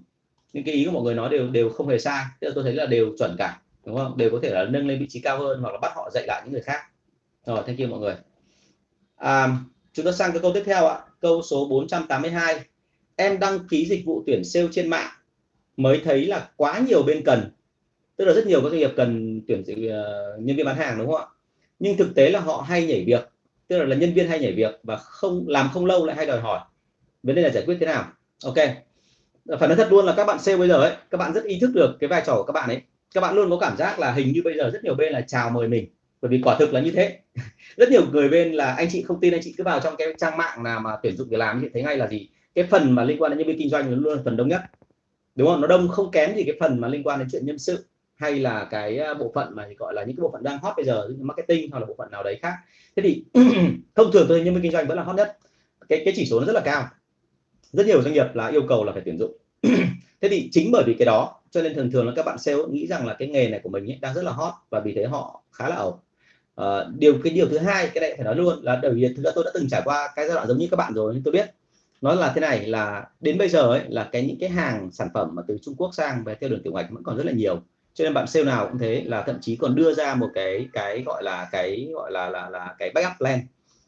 Speaker 1: Những cái ý của mọi người nói đều đều không hề sai. Tức là tôi thấy là đều chuẩn cả. Đúng không? Đều có thể là nâng lên vị trí cao hơn hoặc là bắt họ dạy lại những người khác. Rồi thank you mọi người. Um, chúng ta sang cái câu tiếp theo ạ. Câu số 482 em đăng ký dịch vụ tuyển sale trên mạng mới thấy là quá nhiều bên cần. Tức là rất nhiều các doanh nghiệp cần tuyển uh, nhân viên bán hàng đúng không ạ? Nhưng thực tế là họ hay nhảy việc. Tức là, là nhân viên hay nhảy việc và không làm không lâu lại hay đòi hỏi. Vấn đề là giải quyết thế nào? Ok. Phải nói thật luôn là các bạn sale bây giờ ấy các bạn rất ý thức được cái vai trò của các bạn ấy. Các bạn luôn có cảm giác là hình như bây giờ rất nhiều bên là chào mời mình bởi vì quả thực là như thế. [laughs] Rất nhiều người bên là anh chị không tin, anh chị cứ vào trong cái trang mạng nào mà tuyển dụng việc làm chị thấy ngay là gì? Cái phần mà liên quan đến nhân viên kinh doanh nó luôn là phần đông nhất. Đúng không? Nó đông không kém gì cái phần mà liên quan đến chuyện nhân sự hay là cái à, bộ phận mà gọi là những cái bộ phận đang hot bây giờ như marketing hoặc là bộ phận nào đấy khác. Thế thì [clears throat] thông thường tôi nhân viên kinh doanh vẫn là hot nhất. Cái cái chỉ số nó rất là cao. Rất nhiều doanh nghiệp là yêu cầu là phải tuyển dụng. [clears throat] Thế thì chính bởi vì cái đó, cho nên thường thường là các bạn sale nghĩ rằng là cái nghề này của mình ấy đang rất là hot và vì thế họ khá là ẩu. Ờ, điều, cái điều thứ hai, cái này phải nói luôn là bởi vì thực ra tôi đã từng trải qua cái giai đoạn giống như các bạn rồi, nhưng tôi biết nó là thế này, là đến bây giờ ấy, là cái những cái hàng sản phẩm mà từ Trung Quốc sang về theo đường tiểu ngạch vẫn còn rất là nhiều. Cho nên bạn sale nào cũng thế, là thậm chí còn đưa ra một cái cái gọi là, cái gọi là là là cái backup plan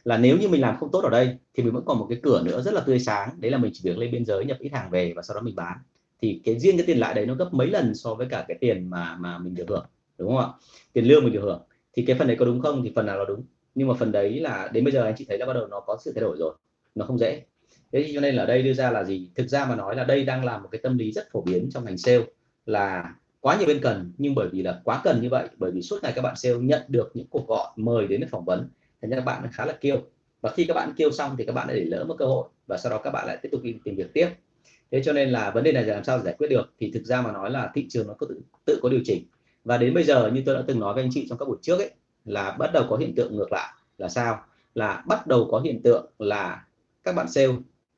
Speaker 1: là nếu như mình làm không tốt ở đây thì mình vẫn còn một cái cửa nữa rất là tươi sáng. Đấy là mình chỉ việc lên biên giới, nhập ít hàng về và sau đó mình bán. Thì cái, riêng cái tiền lãi đấy nó gấp mấy lần so với cả cái tiền mà mà mình được hưởng, đúng không ạ? Tiền lương mình được hưởng thì cái phần đấy có đúng không? Thì phần nào là đúng. Nhưng mà phần đấy là đến bây giờ anh chị thấy là bắt đầu nó có sự thay đổi rồi. Nó không dễ. Thế cho nên là đây đưa ra là gì? Thực ra mà nói là đây đang là một cái tâm lý rất phổ biến trong ngành sale là quá nhiều bên cần nhưng bởi vì là quá cần như vậy bởi vì suốt ngày các bạn sale nhận được những cuộc gọi mời đến phỏng vấn thành ra các bạn khá là kêu và khi các bạn kêu xong thì các bạn lại để lỡ một cơ hội và sau đó các bạn lại tiếp tục đi tìm việc tiếp. Thế cho nên là vấn đề này là làm sao giải quyết được? Thì thực ra mà nói là thị trường nó có tự, tự có điều chỉnh và đến bây giờ, như tôi đã từng nói với anh chị trong các buổi trước ấy, là bắt đầu có hiện tượng ngược lại là sao? Là bắt đầu có hiện tượng là các bạn sale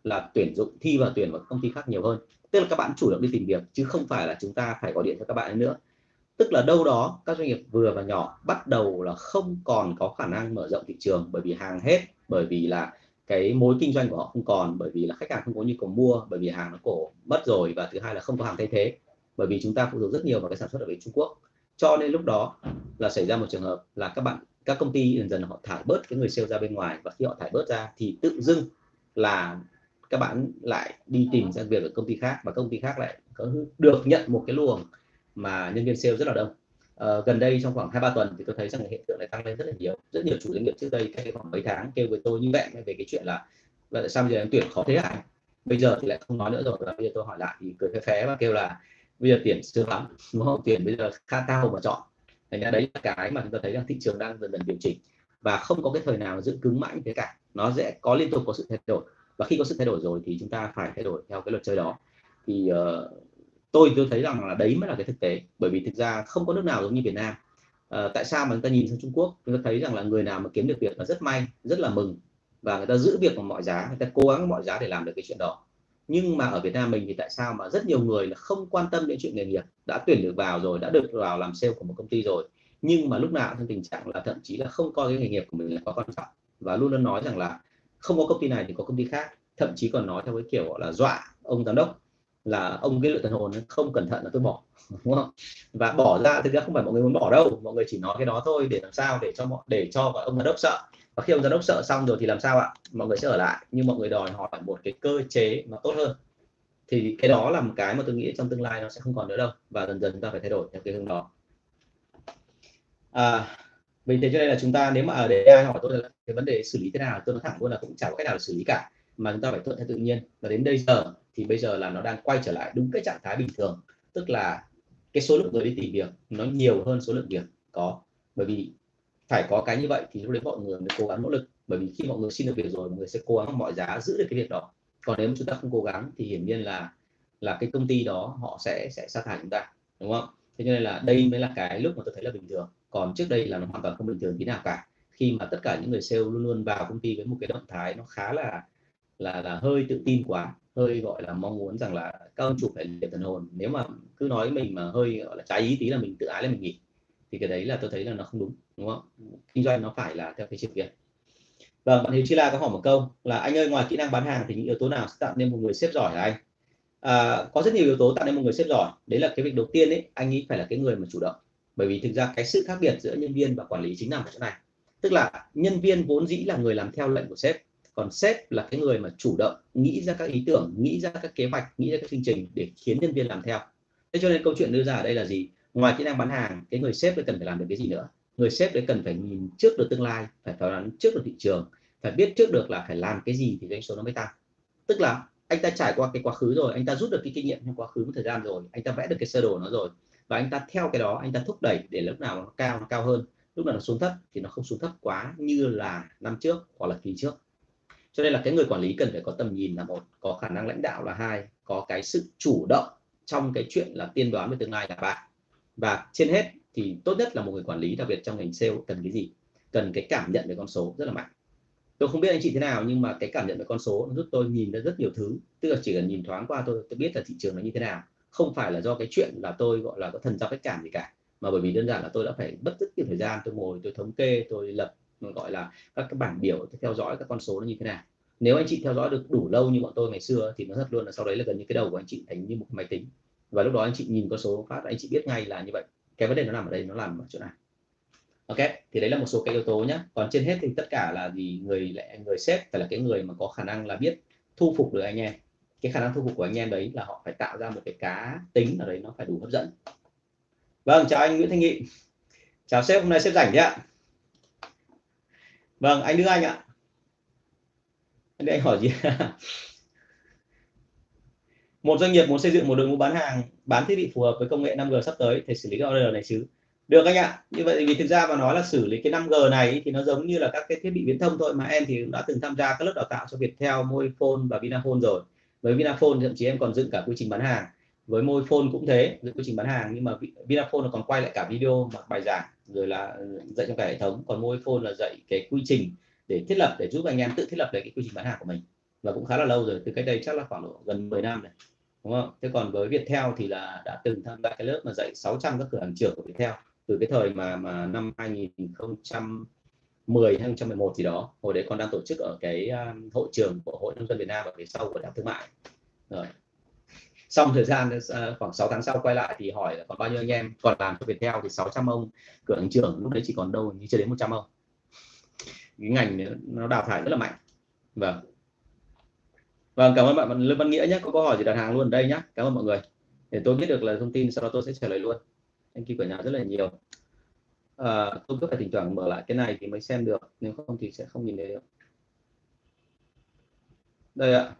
Speaker 1: là tuyển dụng, thi và tuyển vào công ty khác nhiều hơn. Tức là các bạn chủ động đi tìm việc, chứ không phải là chúng ta phải gọi điện cho các bạn nữa. Tức là đâu đó các doanh nghiệp vừa và nhỏ bắt đầu là không còn có khả năng mở rộng thị trường bởi vì hàng hết, bởi vì là cái mối kinh doanh của họ không còn, bởi vì là khách hàng không có nhu cầu mua, bởi vì hàng nó cổ mất rồi, và thứ hai là không có hàng thay thế. Bởi vì chúng ta phụ thuộc rất nhiều vào cái sản xuất ở bên Trung Quốc cho nên lúc đó là xảy ra một trường hợp là các bạn các công ty dần dần họ thải bớt cái người sale ra bên ngoài. Và khi họ thải bớt ra thì tự dưng là các bạn lại đi tìm ra việc ở công ty khác và công ty khác lại có được nhận một cái luồng mà nhân viên sale rất là đông. À, gần đây trong khoảng hai ba tuần thì tôi thấy rằng hiện tượng này tăng lên rất là nhiều. Rất nhiều chủ doanh nghiệp trước đây cách khoảng mấy tháng kêu với tôi như vậy về cái chuyện là tại sao bây giờ em tuyển khó thế hả bây giờ thì lại không nói nữa rồi và bây giờ tôi hỏi lại thì cười phé phé và kêu là bây giờ tiền chưa lắm đúng không? Tiền bây giờ khá cao mà chọn. Thành ra đấy là cái mà chúng ta thấy rằng thị trường đang dần dần điều chỉnh. Và không có cái thời nào giữ cứng mãi như thế cả. Nó sẽ có liên tục có sự thay đổi. Và khi có sự thay đổi rồi thì chúng ta phải thay đổi theo cái luật chơi đó. Thì uh, tôi tôi thấy rằng là đấy mới là cái thực tế. Bởi vì thực ra không có nước nào giống như Việt Nam. À, tại sao mà chúng ta nhìn sang Trung Quốc chúng ta thấy rằng là người nào mà kiếm được việc là rất may rất là mừng. Và người ta giữ việc bằng mọi giá người ta cố gắng mọi giá để làm được cái chuyện đó nhưng mà ở Việt Nam mình thì tại sao mà rất nhiều người là không quan tâm đến chuyện nghề nghiệp? Đã tuyển được vào rồi, đã được vào làm sale của một công ty rồi. Nhưng mà lúc nào trong tình trạng là thậm chí là không coi cái nghề nghiệp của mình là có quan trọng. Và luôn luôn nói rằng là không có công ty này thì có công ty khác. Thậm chí còn nói theo cái kiểu gọi là dọa ông giám đốc là ông cái lựa thần hồn không cẩn thận là tôi bỏ, [laughs] đúng không? Và bỏ ra thực ra không phải mọi người muốn bỏ đâu. Mọi người chỉ nói cái đó thôi để làm sao để cho mọi, để cho ông giám đốc sợ và khi ông giám đốc sợ xong rồi thì làm sao ạ? Mọi người sẽ ở lại nhưng mọi người đòi hỏi một cái cơ chế nó tốt hơn. Thì cái đó là một cái mà tôi nghĩ trong tương lai nó sẽ không còn nữa đâu và dần dần chúng ta phải thay đổi theo cái hướng đó. À, vì thế cho nên là chúng ta nếu mà ở để ai hỏi tôi là cái vấn đề xử lý thế nào tôi nói thẳng luôn là cũng chẳng có cách nào để xử lý cả mà chúng ta phải thuận theo tự nhiên. Và đến bây giờ thì bây giờ là nó đang quay trở lại đúng cái trạng thái bình thường tức là cái số lượng người đi tìm việc nó nhiều hơn số lượng việc có. Bởi vì phải có cái như vậy thì lúc đấy mọi người mới cố gắng nỗ lực. Bởi vì khi mọi người xin được việc rồi, mọi người sẽ cố gắng mọi giá giữ được cái việc đó. Còn nếu chúng ta không cố gắng thì hiển nhiên là là cái công ty đó họ sẽ sẽ sa thải chúng ta, đúng không? Thế nên là đây mới là cái lúc mà tôi thấy là bình thường. Còn trước đây là nó hoàn toàn không bình thường tí nào cả. Khi mà tất cả những người sale luôn luôn vào công ty với một cái động thái nó khá là là là hơi tự tin quá, hơi gọi là mong muốn rằng là các ông chủ phải liệt thần hồn. Nếu mà cứ nói mình mà hơi, gọi là trái ý tí là mình tự ái là mình nghỉ thì cái đấy là tôi thấy là nó không đúng đúng không? Kinh doanh nó phải là theo cái chiều kia. Vâng bạn Hiếu Chi La có hỏi một câu là anh ơi ngoài kỹ năng bán hàng thì những yếu tố nào sẽ tạo nên một người sếp giỏi là anh? À, có rất nhiều yếu tố tạo nên một người sếp giỏi. Đấy là cái việc đầu tiên ấy anh nghĩ phải là cái người mà chủ động. Bởi vì thực ra cái sự khác biệt giữa nhân viên và quản lý chính nằm ở chỗ này. Tức là nhân viên vốn dĩ là người làm theo lệnh của sếp còn sếp là cái người mà chủ động nghĩ ra các ý tưởng nghĩ ra các kế hoạch nghĩ ra các chương trình để khiến nhân viên làm theo. Thế cho nên câu chuyện đưa ra ở đây là gì? Ngoài kỹ năng bán hàng, cái người sếp đấy cần phải làm được cái gì nữa? Người sếp đấy cần phải nhìn trước được tương lai, phải phán đoán trước được thị trường, phải biết trước được là phải làm cái gì thì doanh số nó mới tăng. Tức là anh ta trải qua cái quá khứ rồi, anh ta rút được cái kinh nghiệm trong quá khứ một thời gian rồi, anh ta vẽ được cái sơ đồ nó rồi, và anh ta theo cái đó, anh ta thúc đẩy để lúc nào nó cao nó cao hơn. Lúc nào nó xuống thấp thì nó không xuống thấp quá như là năm trước hoặc là kỳ trước. Cho nên là cái người quản lý cần phải có tầm nhìn là một, có khả năng lãnh đạo là hai, có cái sự chủ động trong cái chuyện là tiên đoán về tương lai là ba và trên hết thì tốt nhất là một người quản lý, đặc biệt trong ngành sale cần cái gì? Cần cái cảm nhận về con số rất là mạnh. Tôi không biết anh chị thế nào, nhưng mà cái cảm nhận về con số nó giúp tôi nhìn ra rất nhiều thứ. Tức là chỉ cần nhìn thoáng qua tôi tôi biết là thị trường nó như thế nào. Không phải là do cái chuyện là tôi, gọi là, có thần giao cách cảm gì cả. Mà bởi vì đơn giản là tôi đã phải mất rất nhiều thời gian, tôi ngồi, tôi thống kê, tôi lập, gọi là, các cái bảng biểu, tôi theo dõi các con số nó như thế nào. Nếu anh chị theo dõi được đủ lâu như bọn tôi ngày xưa thì nó thật luôn là sau đấy là gần như cái đầu của anh chị thành như một máy tính và lúc đó anh chị nhìn con số phát, anh chị biết ngay là như vậy. Cái vấn đề nó nằm ở đây, nó nằm ở chỗ này ok, thì đấy là một số cái yếu tố nhé còn trên hết thì tất cả là gì? Người lại người sếp phải là cái người mà có khả năng là biết thu phục được anh em. Cái khả năng thu phục của anh em đấy là họ phải tạo ra một cái cá tính ở đấy nó phải đủ hấp dẫn. Vâng chào anh Nguyễn Thanh Nghị. Chào sếp, hôm nay sếp rảnh chứ ạ. Vâng anh đưa anh ạ. Anh đây anh hỏi gì? [laughs] một doanh nghiệp muốn xây dựng một đội ngũ bán hàng bán thiết bị phù hợp với công nghệ 5G sắp tới thì xử lý cái order này chứ. Được anh ạ. Như vậy vì thực ra mà nói là xử lý cái 5G này thì nó giống như là các cái thiết bị viễn thông thôi mà em thì cũng đã từng tham gia các lớp đào tạo cho Viettel, Mobifone và Vinaphone rồi. Với Vinaphone thậm chí em còn dựng cả quy trình bán hàng. Với Mobifone cũng thế dựng quy trình bán hàng nhưng mà Vinaphone nó còn quay lại cả video mặc bài giảng rồi là ừ, dạy trong cả hệ thống. Còn Mobifone là dạy cái quy trình để thiết lập để giúp anh em tự thiết lập lại cái quy trình bán hàng của mình. Và cũng khá là lâu rồi từ cách đây chắc là khoảng độ gần 10 năm này đúng không? Thế còn với Viettel thì là đã từng tham gia cái lớp mà dạy 600 các cửa hàng trưởng của Viettel từ cái thời mà mà năm 2010 2011 gì đó. Hồi đấy con đang tổ chức ở cái um, hội trường của hội nông dân Việt Nam ở phía sau của đại thương mại. Rồi. Xong thời gian ờ, khoảng 6 tháng sau quay lại thì hỏi là còn bao nhiêu anh em? Còn làm cho Viettel thì 600 ông cửa hàng trưởng, lúc đấy chỉ còn đâu như chưa đến 100 ông. Cái ngành nó đào thải rất là mạnh. Vâng vâng cảm ơn bạn Lương Văn Nghĩa nhé có câu hỏi gì đặt hàng luôn ở đây nhé cảm ơn mọi người. Để tôi biết được là thông tin sau đó tôi sẽ trả lời luôn. Anh kia của nhà rất là nhiều. À, tôi cứ phải thỉnh thoảng mở lại cái này thì mới xem được nếu không thì sẽ không nhìn thấy được. Đây ạ.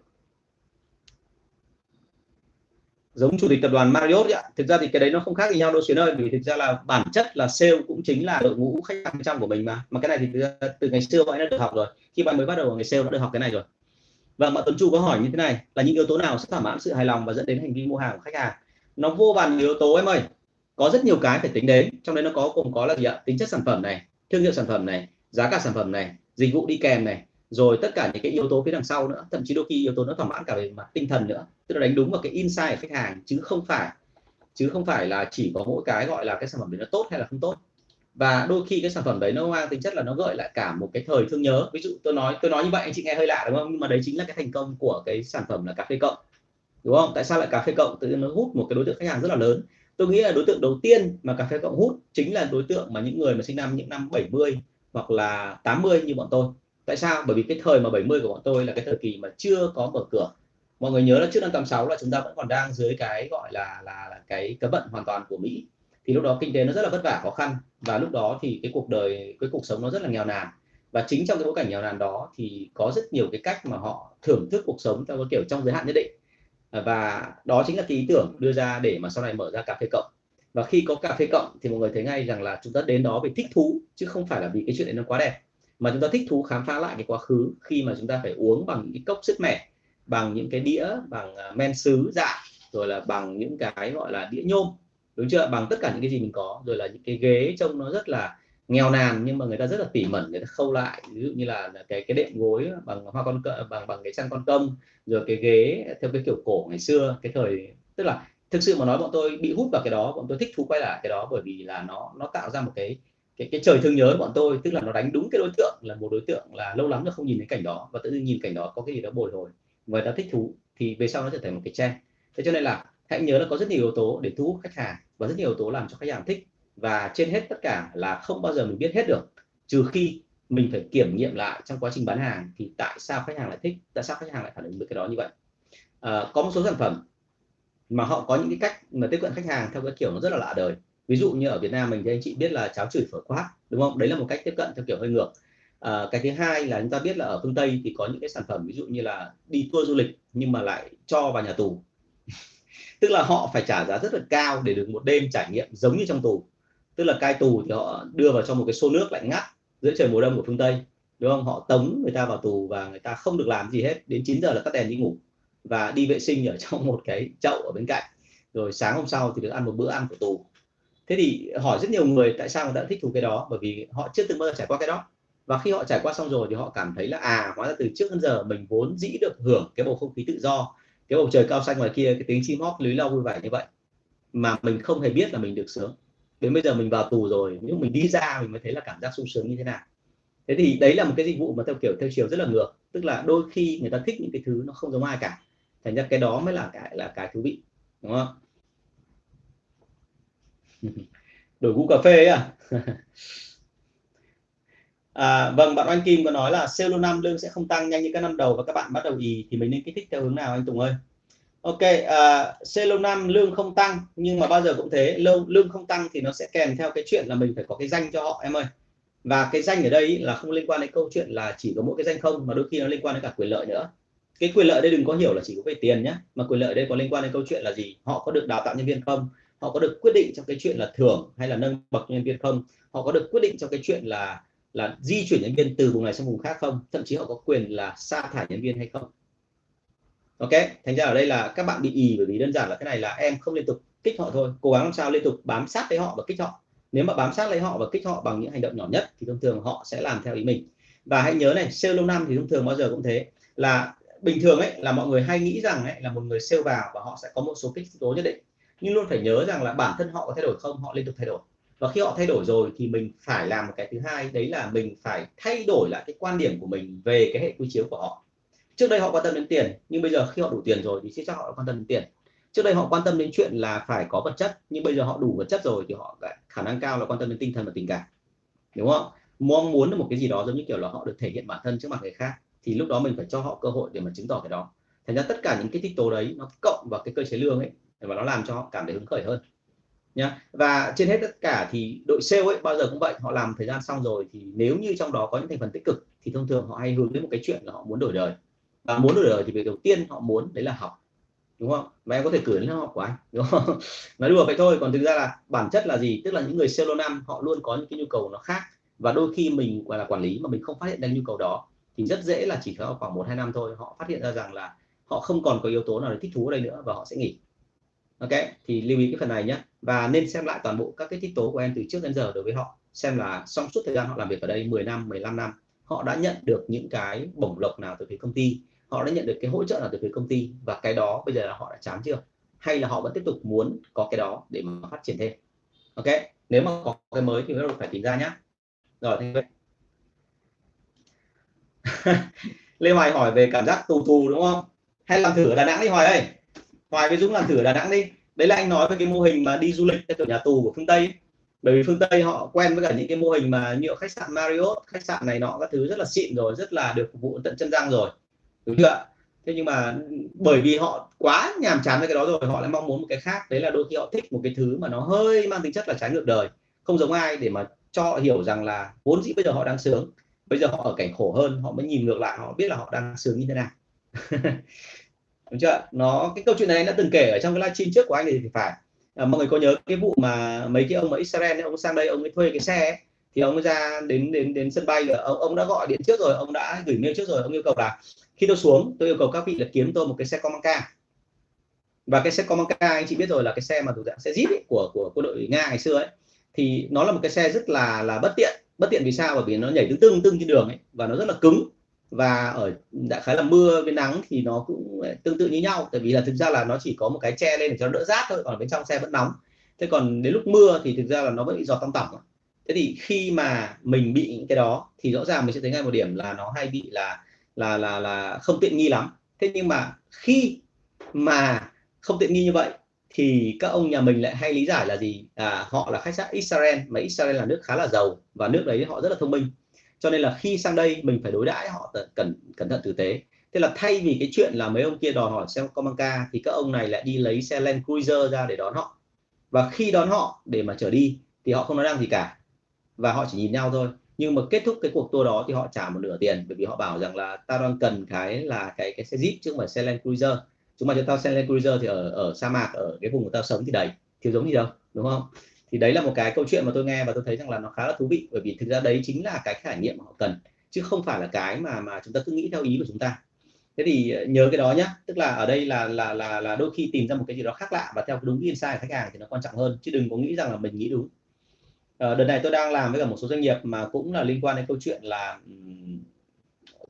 Speaker 1: Giống chủ tịch tập đoàn Marriott ạ. Thực ra thì cái đấy nó không khác gì nhau đâu xuyến ơi vì thực ra là bản chất là sale cũng chính là đội ngũ khách hàng trong của mình mà. Mà cái này thì từ, từ ngày xưa bạn đã được học rồi. Khi bạn mới bắt đầu ngày sale đã được học cái này rồi và bạn Tuấn Chu có hỏi như thế này, là những yếu tố nào sẽ thỏa mãn sự hài lòng và dẫn đến hành vi mua hàng của khách hàng? Nó vô vàn yếu tố em ơi. Có rất nhiều cái phải tính đến, trong đấy nó có cùng có là gì ạ? Tính chất sản phẩm này, thương hiệu sản phẩm này, giá cả sản phẩm này, dịch vụ đi kèm này, rồi tất cả những cái yếu tố phía đằng sau nữa. Thậm chí đôi khi yếu tố nó thỏa mãn cả về mặt tinh thần nữa. Tức là đánh đúng vào cái insight của khách hàng, chứ không phải, chứ không phải là chỉ có mỗi cái gọi là cái sản phẩm đấy nó tốt hay là không tốt và đôi khi cái sản phẩm đấy nó mang tính chất là nó gợi lại cả một cái thời thương nhớ. Ví dụ tôi nói tôi nói như vậy anh chị nghe hơi lạ đúng không? Nhưng mà đấy chính là cái thành công của cái sản phẩm là cà phê cộng. Đúng không? Tại sao lại cà phê cộng? Tự nhiên nó hút một cái đối tượng khách hàng rất là lớn. Tôi nghĩ là đối tượng đầu tiên mà cà phê cộng hút chính là đối tượng mà những người mà sinh năm những năm 70 hoặc là 80 như bọn tôi. Tại sao? Bởi vì cái thời mà 70 của bọn tôi là cái thời kỳ mà chưa có mở cửa. Mọi người nhớ là trước năm 86 là chúng ta vẫn còn đang dưới cái gọi là là, là cái cấm vận hoàn toàn của Mỹ thì lúc đó kinh tế nó rất là vất vả, khó khăn. Và lúc đó thì cái cuộc đời, cái cuộc sống nó rất là nghèo nàn. Và chính trong cái bối cảnh nghèo nàn đó thì có rất nhiều cái cách mà họ thưởng thức cuộc sống theo cái kiểu trong giới hạn nhất định. Và đó chính là cái ý tưởng đưa ra để mà sau này mở ra cà phê cộng. Và khi có cà phê cộng thì mọi người thấy ngay rằng là chúng ta đến đó vì thích thú, chứ không phải là vì cái chuyện đấy nó quá đẹp. Mà chúng ta thích thú khám phá lại cái quá khứ khi mà chúng ta phải uống bằng những cái cốc sức mẻ, bằng những cái đĩa, bằng à, men sứ dạ rồi là bằng những cái gọi là đĩa nhôm đúng chưa? Bằng tất cả những cái gì mình có. Rồi là những cái ghế trông nó rất là nghèo nàn, nhưng mà người ta rất là tỉ mẩn, người ta khâu lại. Ví dụ như là cái cái đệm gối bằng hoa con bằng bằng cái chăn con công, rồi cái ghế theo cái kiểu cổ ngày xưa, cái thời, tức là thực sự mà nói bọn tôi bị hút vào cái đó, bọn tôi thích thú quay lại cái đó bởi vì là nó nó tạo ra một cái cái cái trời thương nhớ bọn tôi. Tức là nó đánh đúng cái đối tượng là một đối tượng là lâu lắm rồi không nhìn thấy cảnh đó và tự nhiên nhìn cảnh đó có cái gì đó bồi hồi. Người ta thích thú thì về sau nó trở thành một cái trend. Thế cho nên là hãy nhớ là có rất nhiều yếu tố để thu hút khách hàng và rất nhiều yếu tố làm cho khách hàng thích. Và trên hết tất cả là không bao giờ mình biết hết được trừ khi mình phải kiểm nghiệm lại trong quá trình bán hàng thì tại sao khách hàng lại thích tại sao khách hàng lại phản ứng với cái đó như vậy. À, có một số sản phẩm mà họ có những cái cách mà tiếp cận khách hàng theo cái kiểu nó rất là lạ đời. Ví dụ như ở Việt Nam mình thì anh chị biết là cháo chửi phở quát đúng không? Đấy là một cách tiếp cận theo kiểu hơi ngược. À, cái thứ hai là chúng ta biết là ở phương Tây thì có những cái sản phẩm ví dụ như là đi tour du lịch nhưng mà lại cho vào nhà tù tức là họ phải trả giá rất là cao để được một đêm trải nghiệm giống như trong tù. Tức là cai tù thì họ đưa vào trong một cái xô nước lạnh ngắt giữa trời mùa đông của phương Tây, đúng không? Họ tống người ta vào tù và người ta không được làm gì hết. Đến 9 giờ là tắt đèn đi ngủ và đi vệ sinh ở [laughs] trong một cái chậu ở bên cạnh. Rồi sáng hôm sau thì được ăn một bữa ăn của tù. Thế thì hỏi rất nhiều người tại sao người ta thích thú cái đó? Bởi vì họ chưa từng bao giờ trải qua cái đó. Và khi họ trải qua xong rồi thì họ cảm thấy là à hóa ra từ trước đến giờ mình vốn dĩ được hưởng cái bầu không khí tự do cái bầu trời cao xanh ngoài kia, cái tiếng chim hót lưới lao vui vẻ như vậy, mà mình không hề biết là mình được sướng. Đến bây giờ mình vào tù rồi nhưng mình đi ra mình mới thấy là cảm giác sung sướng như thế nào. Thế thì đấy là một cái dịch vụ mà theo kiểu theo chiều rất là ngược, tức là đôi khi người ta thích những cái thứ nó không giống ai cả. Thành ra cái đó mới là cái là cái thú vị, đúng không [laughs] đổi gu cà phê à? [laughs] À, vâng, bạn Oanh Kim có nói là sale năm lương sẽ không tăng nhanh như các năm đầu và các bạn bắt đầu ý thì mình nên kích thích theo hướng nào anh Tùng ơi? Ok, uh, sale năm lương không tăng nhưng mà bao giờ cũng thế, lương lương không tăng thì nó sẽ kèm theo cái chuyện là mình phải có cái danh cho họ em ơi. Và cái danh ở đây là không liên quan đến câu chuyện là chỉ có mỗi cái danh không mà đôi khi nó liên quan đến cả quyền lợi nữa. Cái quyền lợi đây đừng có hiểu là chỉ có về tiền nhé, mà quyền lợi đây có liên quan đến câu chuyện là gì? Họ có được đào tạo nhân viên không? Họ có được quyết định trong cái chuyện là thưởng hay là nâng bậc nhân viên không? Họ có được quyết định trong cái chuyện là là di chuyển nhân viên từ vùng này sang vùng khác không? Thậm chí họ có quyền là sa thải nhân viên hay không? Ok, thành ra ở đây là các bạn bị ì bởi vì đơn giản là cái này là em không liên tục kích họ thôi. Cố gắng làm sao liên tục bám sát lấy họ và kích họ. Nếu mà bám sát lấy họ và kích họ bằng những hành động nhỏ nhất thì thông thường họ sẽ làm theo ý mình. Và hãy nhớ này, sale lâu năm thì thông thường bao giờ cũng thế. Là bình thường ấy, là mọi người hay nghĩ rằng ấy, là một người sale vào và họ sẽ có một số kích tố nhất định. Nhưng luôn phải nhớ rằng là bản thân họ có thay đổi không? Họ liên tục thay đổi và khi họ thay đổi rồi thì mình phải làm một cái thứ hai, đấy là mình phải thay đổi lại cái quan điểm của mình về cái hệ quy chiếu của họ. Trước đây họ quan tâm đến tiền, nhưng bây giờ khi họ đủ tiền rồi thì chắc họ quan tâm đến tiền. Trước đây họ quan tâm đến chuyện là phải có vật chất, nhưng bây giờ họ đủ vật chất rồi thì họ khả năng cao là quan tâm đến tinh thần và tình cảm. Đúng không? Mong muốn được một cái gì đó giống như kiểu là họ được thể hiện bản thân trước mặt người khác, thì lúc đó mình phải cho họ cơ hội để mà chứng tỏ cái đó. Thành ra tất cả những cái tích tố đấy nó cộng vào cái cơ chế lương ấy, và nó làm cho họ cảm thấy hứng khởi hơn nhá. Và trên hết tất cả thì đội sale ấy, bao giờ cũng vậy, họ làm thời gian xong rồi thì nếu như trong đó có những thành phần tích cực thì thông thường họ hay hướng đến một cái chuyện là họ muốn đổi đời. Và muốn đổi đời thì việc đầu tiên họ muốn đấy là học, đúng không? Và em có thể cử đến lớp học của anh, đúng không? [laughs] Nói đùa vậy thôi, còn thực ra là bản chất là gì? Tức là những người sale năm, họ luôn có những cái nhu cầu nó khác. Và đôi khi mình, gọi là, quản lý mà mình không phát hiện ra nhu cầu đó thì rất dễ là chỉ có khoảng một hai năm thôi, họ phát hiện ra rằng là họ không còn có yếu tố nào để thích thú ở đây nữa và họ sẽ nghỉ. Ok? Thì lưu ý cái phần này nhé và nên xem lại toàn bộ các cái tiết tố của em từ trước đến giờ đối với họ, xem là trong suốt thời gian họ làm việc ở đây 10 năm 15 năm, họ đã nhận được những cái bổng lộc nào từ phía công ty, họ đã nhận được cái hỗ trợ nào từ phía công ty và cái đó bây giờ là họ đã chán chưa? Hay là họ vẫn tiếp tục muốn có cái đó để mà phát triển thêm? Ok, nếu mà có cái mới thì bắt đầu phải tìm ra nhá. Rồi thì [laughs] Lê Hoài hỏi về cảm giác tù tù đúng không? Hay làm thử ở Đà Nẵng đi Hoài ơi. Hoài với Dũng làm thử ở Đà Nẵng đi đấy là anh nói về cái mô hình mà đi du lịch theo kiểu nhà tù của phương Tây ấy. bởi vì phương Tây họ quen với cả những cái mô hình mà như khách sạn Marriott, khách sạn này nọ, các thứ rất là xịn rồi, rất là được phục vụ tận chân răng rồi. Đúng chưa thế nhưng mà bởi vì họ quá nhàm chán với cái đó rồi, họ lại mong muốn một cái khác. Đấy là đôi khi họ thích một cái thứ mà nó hơi mang tính chất là trái ngược đời. Không giống ai để mà cho họ hiểu rằng là vốn dĩ bây giờ họ đang sướng. Bây giờ họ ở cảnh khổ hơn, họ mới nhìn ngược lại, họ biết là họ đang sướng như thế nào. [laughs] đúng chưa nó cái câu chuyện này đã từng kể ở trong cái livestream trước của anh thì phải. À, mọi người có nhớ cái vụ mà mấy cái ông ở Israel ấy, ông sang đây ông ấy thuê cái xe ấy, thì ông ấy ra đến đến đến sân bay rồi ông, ông đã gọi điện trước rồi ông đã gửi mail trước rồi ông yêu cầu là khi tôi xuống tôi yêu cầu các vị là kiếm tôi một cái xe Comanca. Và cái xe Comanca anh chị biết rồi là cái xe mà thuộc dạng xe Jeep ấy, của của quân đội Nga ngày xưa ấy. Thì nó là một cái xe rất là là bất tiện. Bất tiện vì sao? Bởi vì nó nhảy tưng tưng tưng trên đường ấy và nó rất là cứng và ở đại khái là mưa với nắng thì nó cũng tương tự như nhau. Tại vì là thực ra là nó chỉ có một cái che lên để cho nó đỡ rát thôi còn bên trong xe vẫn nóng. Thế còn đến lúc mưa thì thực ra là nó vẫn bị giọt tăm tỏng thế thì khi mà mình bị những cái đó thì rõ ràng mình sẽ thấy ngay một điểm là nó hay bị là là là là không tiện nghi lắm. Thế nhưng mà khi mà không tiện nghi như vậy thì các ông nhà mình lại hay lý giải là gì? À, họ là khách sạn Israel mà Israel là nước khá là giàu và nước đấy họ rất là thông minh cho nên là khi sang đây, mình phải đối đãi họ cẩn cẩn thận tử tế. Thế là thay vì cái chuyện là mấy ông kia đòi hỏi xe Comanca thì các ông này lại đi lấy xe Land Cruiser ra để đón họ. Và khi đón họ để mà trở đi, thì họ không nói năng gì cả. Và họ chỉ nhìn nhau thôi. Nhưng mà kết thúc cái cuộc tour đó thì họ trả một nửa tiền, bởi vì họ bảo rằng là ta đang cần cái là cái cái xe Jeep chứ không phải xe Land Cruiser. Chúng mà cho tao xe Land Cruiser thì ở ở sa mạc, ở cái vùng của tao sống thì đầy. Thiếu giống gì đâu, đúng không? Thì đấy là một cái câu chuyện mà tôi nghe và tôi thấy rằng là nó khá là thú vị bởi vì thực ra đấy chính là cái trải nghiệm mà họ cần chứ không phải là cái mà mà chúng ta cứ nghĩ theo ý của chúng ta. Thế thì ờ, nhớ cái đó nhé tức là ở đây là là là là đôi khi tìm ra một cái gì đó khác lạ và theo đúng insight của khách hàng thì nó quan trọng hơn chứ đừng có nghĩ rằng là mình nghĩ đúng. À, đợt này tôi đang làm với cả một số doanh nghiệp mà cũng là liên quan đến câu chuyện là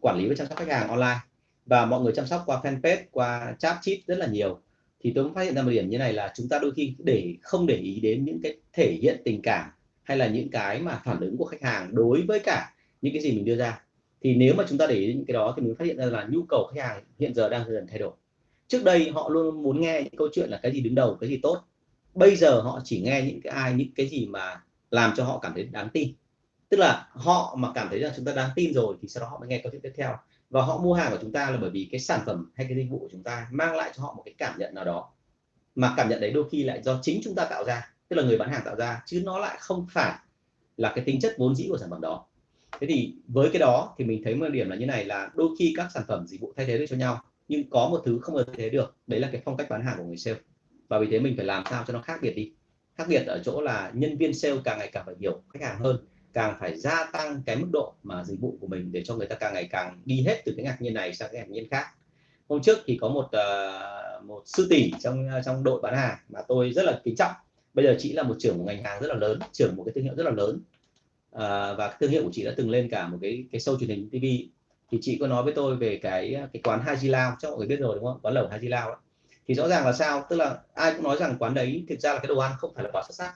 Speaker 1: quản lý và chăm sóc khách hàng online. Và mọi người chăm sóc qua fanpage qua chat chip rất là nhiều thì tôi cũng phát hiện ra một điểm như này là chúng ta đôi khi để không để ý đến những cái thể hiện tình cảm hay là những cái mà phản ứng của khách hàng đối với cả những cái gì mình đưa ra. Thì nếu mà chúng ta để ý những cái đó thì mình phát hiện ra là nhu cầu khách hàng hiện giờ đang dần thay đổi. Trước đây họ luôn muốn nghe những câu chuyện là cái gì đứng đầu, cái gì tốt. Bây giờ họ chỉ nghe những cái ai, những cái gì mà làm cho họ cảm thấy đáng tin. Tức là họ mà cảm thấy là chúng ta đáng tin rồi thì sau đó họ mới nghe câu chuyện tiếp theo và họ mua hàng của chúng ta là bởi vì cái sản phẩm hay cái dịch vụ của chúng ta mang lại cho họ một cái cảm nhận nào đó. Mà cảm nhận đấy đôi khi lại do chính chúng ta tạo ra, tức là người bán hàng tạo ra, chứ nó lại không phải là cái tính chất vốn dĩ của sản phẩm đó. Thế thì với cái đó thì mình thấy một điểm là như này là đôi khi các sản phẩm dịch vụ thay thế được cho nhau, nhưng có một thứ không thể thay thế được, đấy là cái phong cách bán hàng của người sale. Và vì thế mình phải làm sao cho nó khác biệt đi. Khác biệt ở chỗ là nhân viên sale càng ngày càng phải hiểu khách hàng hơn càng phải gia tăng cái mức độ mà dịch vụ của mình để cho người ta càng ngày càng đi hết từ cái ngạc nhiên này sang cái ngạc nhiên khác. Hôm trước thì có một uh, một sư tỷ trong ờ, trong đội bán hàng mà tôi rất là kính trọng. Bây giờ chị là một trưởng một ngành hàng rất là lớn trưởng một cái thương hiệu rất là lớn. Uh, và thương hiệu của chị đã từng lên cả một cái cái show truyền hình TV thì chị có nói với tôi về cái cái quán Haji Lao cho mọi người biết rồi đúng không? Quán lẩu Haji Lao thì rõ ràng là sao? Tức là ai cũng nói rằng quán đấy thực ra là cái đồ ăn không phải là quá xuất sắc.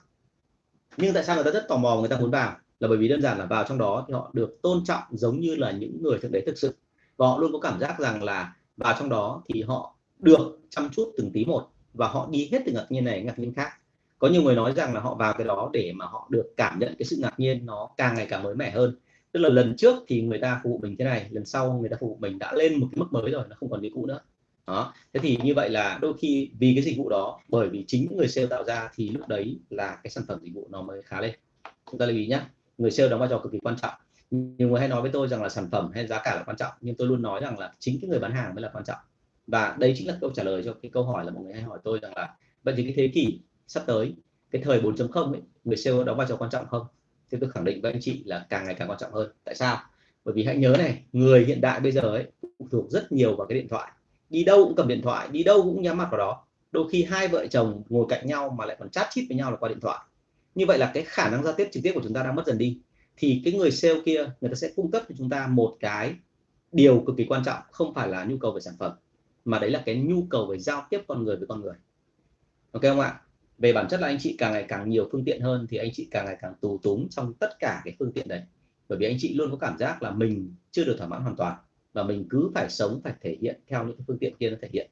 Speaker 1: Nhưng tại sao người ta rất tò mò người ta muốn vào? Là bởi vì đơn giản là vào trong đó thì họ được tôn trọng giống như là những người thực đấy thực sự. Và họ luôn có cảm giác rằng là vào trong đó thì họ được chăm chút từng tí một và họ đi hết từ ngạc nhiên này, ngạc nhiên khác. Có nhiều người nói rằng là họ vào cái đó để mà họ được cảm nhận cái sự ngạc nhiên nó càng ngày càng mới mẻ hơn. Tức là lần trước thì người ta phục vụ mình thế này, lần sau người ta phục vụ mình đã lên một cái mức mới rồi, nó không còn cái cũ nữa. Đó. Thế thì như vậy là đôi khi vì cái dịch vụ đó, bởi vì chính những người sale tạo ra thì lúc đấy là cái sản phẩm dịch vụ nó mới khá lên. Chúng ta lưu ý nhé người sale đóng vai trò cực kỳ quan trọng. Nhiều người hay nói với tôi rằng là sản phẩm hay giá cả là quan trọng, nhưng tôi luôn nói rằng là chính cái người bán hàng mới là quan trọng. Và đây chính là câu trả lời cho cái câu hỏi là mọi người hay hỏi tôi rằng là vậy thì cái thế kỷ sắp tới, cái thời 4.0 ấy, người sale đóng vai trò quan trọng không? Thì tôi khẳng định với anh chị là càng ngày càng quan trọng hơn. Tại sao? Bởi vì hãy nhớ này, người hiện đại bây giờ ấy phụ thuộc rất nhiều vào cái điện thoại. Đi đâu cũng cầm điện thoại, đi đâu cũng nhắm mặt vào đó. Đôi khi hai vợ chồng ngồi cạnh nhau mà lại còn chat chít với nhau là qua điện thoại như vậy là cái khả năng giao tiếp trực tiếp của chúng ta đang mất dần đi. Thì cái người sale kia, người ta sẽ cung cấp cho chúng ta một cái điều cực kỳ quan trọng, không phải là nhu cầu về sản phẩm, mà đấy là cái nhu cầu về giao tiếp con người với con người. Ok không ạ? Về bản chất là anh chị càng ngày càng nhiều phương tiện hơn thì anh chị càng ngày càng tù túng trong tất cả cái phương tiện đấy. Bởi vì anh chị luôn có cảm giác là mình chưa được thỏa mãn hoàn toàn và mình cứ phải sống, phải thể hiện theo những cái phương tiện kia nó thể hiện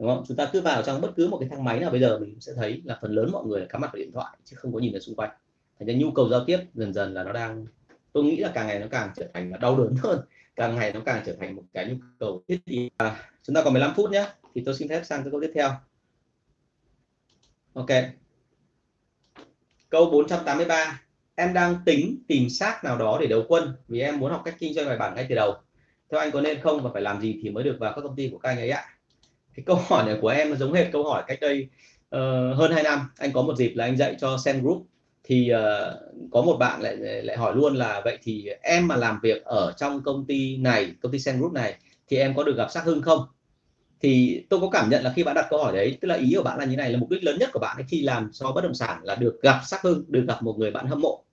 Speaker 1: đúng không? Chúng ta cứ vào trong bất cứ một cái thang máy nào bây giờ mình sẽ thấy là phần lớn mọi người cắm mặt vào điện thoại chứ không có nhìn ở xung quanh. Thành ra nhu cầu giao tiếp dần dần là nó đang tôi nghĩ là càng ngày nó càng trở thành là đau đớn hơn. Càng ngày nó càng trở thành một cái nhu cầu thiết yếu. À, chúng ta còn 15 phút nhé thì tôi xin phép sang cái câu tiếp theo. Ok. Câu 483 em đang tính tìm xác nào đó để đầu quân vì em muốn học cách kinh doanh bài bản ngay từ đầu. Theo anh có nên không và phải làm gì thì mới được vào các công ty của các anh ấy ạ? Cái câu hỏi này của em giống hệt câu hỏi cách đây uh, hơn 2 năm. Anh có một dịp là anh dạy cho Sen Group. Thì uh, có một bạn lại lại hỏi luôn là vậy thì em mà làm việc ở trong công ty này công ty Sen Group này thì em có được gặp sắc hưng không? Thì tôi có cảm nhận là khi bạn đặt câu hỏi đấy tức là ý của bạn là như này là mục đích lớn nhất của bạn ấy khi làm cho bất động sản là được gặp sắc hưng được gặp một người bạn hâm mộ.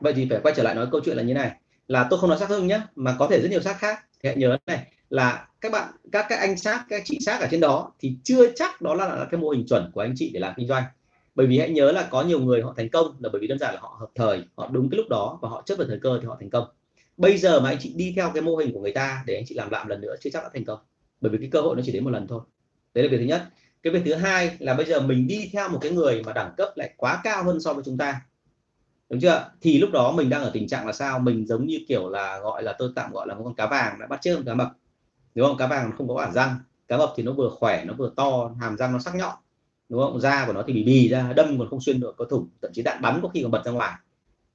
Speaker 1: Vậy thì phải quay trở lại nói câu chuyện là như này là tôi không nói sắc hưng nhé mà có thể rất nhiều sắc khác. Thì hãy nhớ này là các bạn các các anh sát các chị sát ở trên đó thì chưa chắc đó là, là cái mô hình chuẩn của anh chị để làm kinh doanh. Bởi vì hãy nhớ là có nhiều người họ thành công là bởi vì đơn giản là họ hợp thời họ đúng cái lúc đó và họ chấp vào thời cơ thì họ thành công. Bây giờ mà anh chị đi theo cái mô hình của người ta để anh chị làm lại lần nữa chưa chắc đã thành công. Bởi vì cái cơ hội nó chỉ đến một lần thôi. Đấy là việc thứ nhất. Cái việc thứ hai là bây giờ mình đi theo một cái người mà đẳng cấp lại quá cao hơn so với chúng ta. Đúng chưa? Thì lúc đó mình đang ở tình trạng là sao? Mình giống như kiểu là gọi là tôi tạm gọi là một con cá vàng đã bắt chước con cá mập đúng không? Cá vàng không có bản răng. Cá mập thì nó vừa khỏe, nó vừa to, hàm răng nó sắc nhọn. Đúng không? Da của nó thì bị bì ra, đâm còn không xuyên được, có thủng, thậm chí đạn bắn có khi còn bật ra ngoài.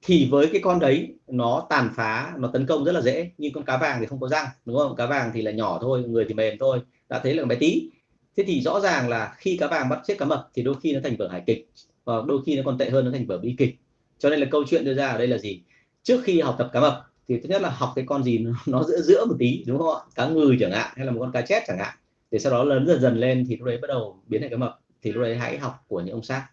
Speaker 1: Thì với cái con đấy, nó tàn phá, nó tấn công rất là dễ, nhưng con cá vàng thì không có răng, đúng không? Cá vàng thì là nhỏ thôi, người thì mềm thôi, đã thấy là bé tí. Thế thì rõ ràng là khi cá vàng bắt chết cá mập thì đôi khi nó thành vở hài kịch, và đôi khi nó còn tệ hơn, nó thành vở bi kịch. Cho nên là câu chuyện đưa ra ở đây là gì? Trước khi học tập cá mập thì thứ nhất là học cái con gì [laughs] nó giữa giữa một tí đúng không ạ? Cá ngừ chẳng hạn hay là một con cá chép chẳng hạn. Để sau đó lớn dần dần lên thì lúc đấy bắt đầu biến thành cái mập. Thì lúc đấy hãy học của những ông sát.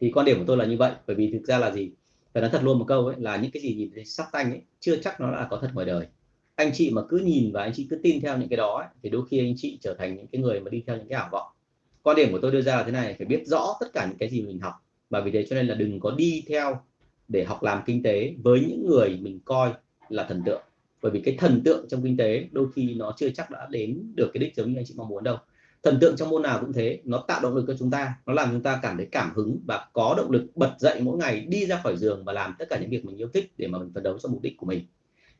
Speaker 1: Thì quan điểm của tôi là như vậy bởi vì thực ra là gì? Phải nói thật luôn một câu ấy là những cái gì nhìn thấy sắc tanh ấy chưa chắc nó là có thật ngoài đời. Anh chị mà cứ nhìn và anh chị cứ tin theo những cái đó ấy, thì đôi khi anh chị trở thành những cái người mà đi theo những cái ảo vọng. Quan điểm của tôi đưa ra là thế này phải biết rõ tất cả những cái gì mình học. Và vì thế cho nên là đừng có đi theo để học làm kinh tế với những người mình coi là thần tượng. Bởi vì cái thần tượng trong kinh tế đôi khi nó chưa chắc đã đến được cái đích giống như anh chị mong muốn đâu. Thần tượng trong môn nào cũng thế, nó tạo động lực cho chúng ta, nó làm chúng ta cảm thấy cảm hứng và có động lực bật dậy mỗi ngày đi ra khỏi giường và làm tất cả những việc mình yêu thích để mà mình phấn đấu cho mục đích của mình.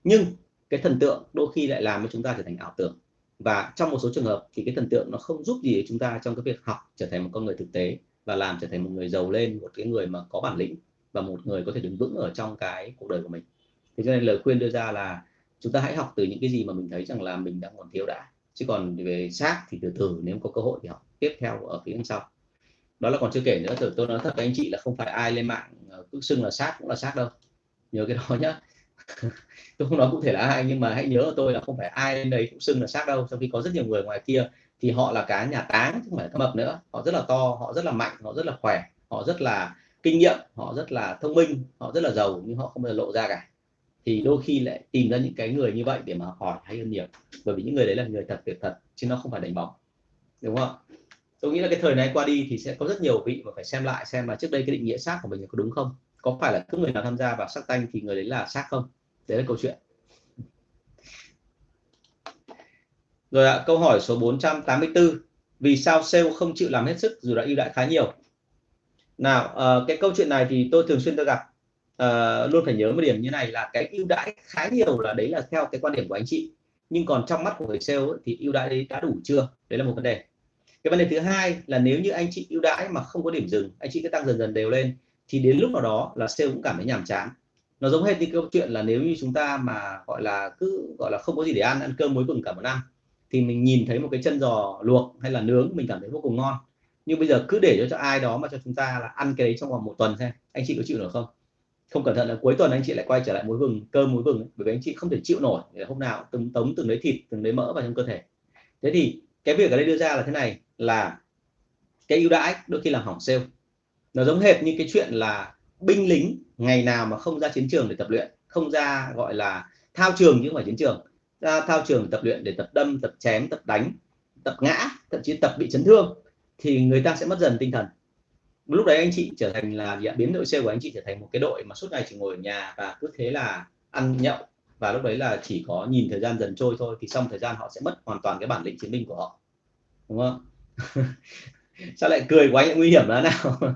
Speaker 1: Nhưng cái thần tượng đôi khi lại làm cho chúng ta trở thành ảo tưởng. Và trong một số trường hợp thì cái thần tượng nó không giúp gì chúng ta trong cái việc học trở thành một con người thực tế và làm trở thành một người giàu lên, một cái người mà có bản lĩnh và một người có thể đứng vững ở trong cái cuộc đời của mình thế cho nên lời khuyên đưa ra là chúng ta hãy học từ những cái gì mà mình thấy rằng là mình đang còn thiếu đã. Chứ còn về xác thì từ từ, nếu có cơ hội thì học tiếp theo ở phía sau. Đó là còn chưa kể nữa từ tôi nói thật với anh chị là không phải ai lên mạng ờ, cứ xưng là xác cũng là xác đâu. Nhớ cái đó nhá. [laughs] Tôi không nói cụ thể là ai, nhưng mà hãy nhớ ở tôi là không phải ai lên đấy cũng xưng là xác đâu. Trong khi có rất nhiều người ngoài kia thì họ là cá nhà táng, chứ không phải cá mập nữa. Họ rất là to, họ rất là mạnh, họ rất là khỏe, họ rất là kinh nghiệm, họ rất là thông minh, họ rất là giàu nhưng họ không bao giờ lộ ra cả thì đôi khi lại tìm ra những cái người như vậy để mà hỏi hay hơn nhiều. Bởi vì những người đấy là người thật việc thật chứ nó không phải đánh bóng. Đúng không? Tôi nghĩ là cái thời này qua đi thì sẽ có rất nhiều vị mà phải xem lại xem là trước đây cái định nghĩa xác của mình có đúng không? Có phải là cứ người nào tham gia vào xác tanh thì người đấy là xác không? Đấy là câu chuyện. Rồi ạ câu hỏi số 484 vì sao sale không chịu làm hết sức dù đã ưu đãi khá nhiều? Nào uh, cái câu chuyện này thì tôi thường xuyên tôi gặp uh, luôn phải nhớ một điểm như này là cái ưu đãi khá nhiều là đấy là theo cái quan điểm của anh chị. Nhưng còn trong mắt của người sale ấy, thì ưu đãi đấy đã đủ chưa? Đấy là một vấn đề. Cái vấn đề thứ hai là nếu như anh chị ưu đãi mà không có điểm dừng anh chị cứ tăng dần dần đều lên thì đến lúc nào đó là sale cũng cảm thấy nhàm chán. Nó giống hết như câu chuyện là nếu như chúng ta mà gọi là cứ gọi là không có gì để ăn ăn cơm muối cùng cả một năm thì mình nhìn thấy một cái chân giò luộc hay là nướng mình cảm thấy vô cùng ngon. Nhưng bây giờ cứ để cho, cho ai đó mà cho chúng ta là ăn cái đấy trong vòng một tuần xem anh chị có chịu được không? Không cẩn thận là cuối tuần anh chị lại quay trở lại muối vừng, cơm muối vừng bởi vì anh chị không thể chịu nổi để hôm nào từng tống từng lấy thịt, từng lấy mỡ vào trong cơ thể. Thế thì cái việc ở đây đưa ra là thế này, là cái ưu đãi đôi khi làm hỏng sale. Nó giống hệt như cái chuyện là binh lính ngày nào mà không ra chiến trường để tập luyện, không ra gọi là thao trường chứ không phải chiến trường, ra thao trường tập luyện, để tập đâm, tập chém, tập đánh, tập ngã, thậm chí tập bị chấn thương, thì người ta sẽ mất dần tinh thần lúc đấy anh chị trở thành là biến đội sale của anh chị trở thành một cái đội mà suốt ngày chỉ ngồi ở nhà và cứ thế là ăn nhậu. Và lúc đấy là chỉ có nhìn thời gian dần trôi thôi thì xong thời gian họ sẽ mất hoàn toàn cái bản lĩnh chiến binh của họ. Đúng không? [laughs] Sao lại cười quá nguy hiểm là nào? [laughs]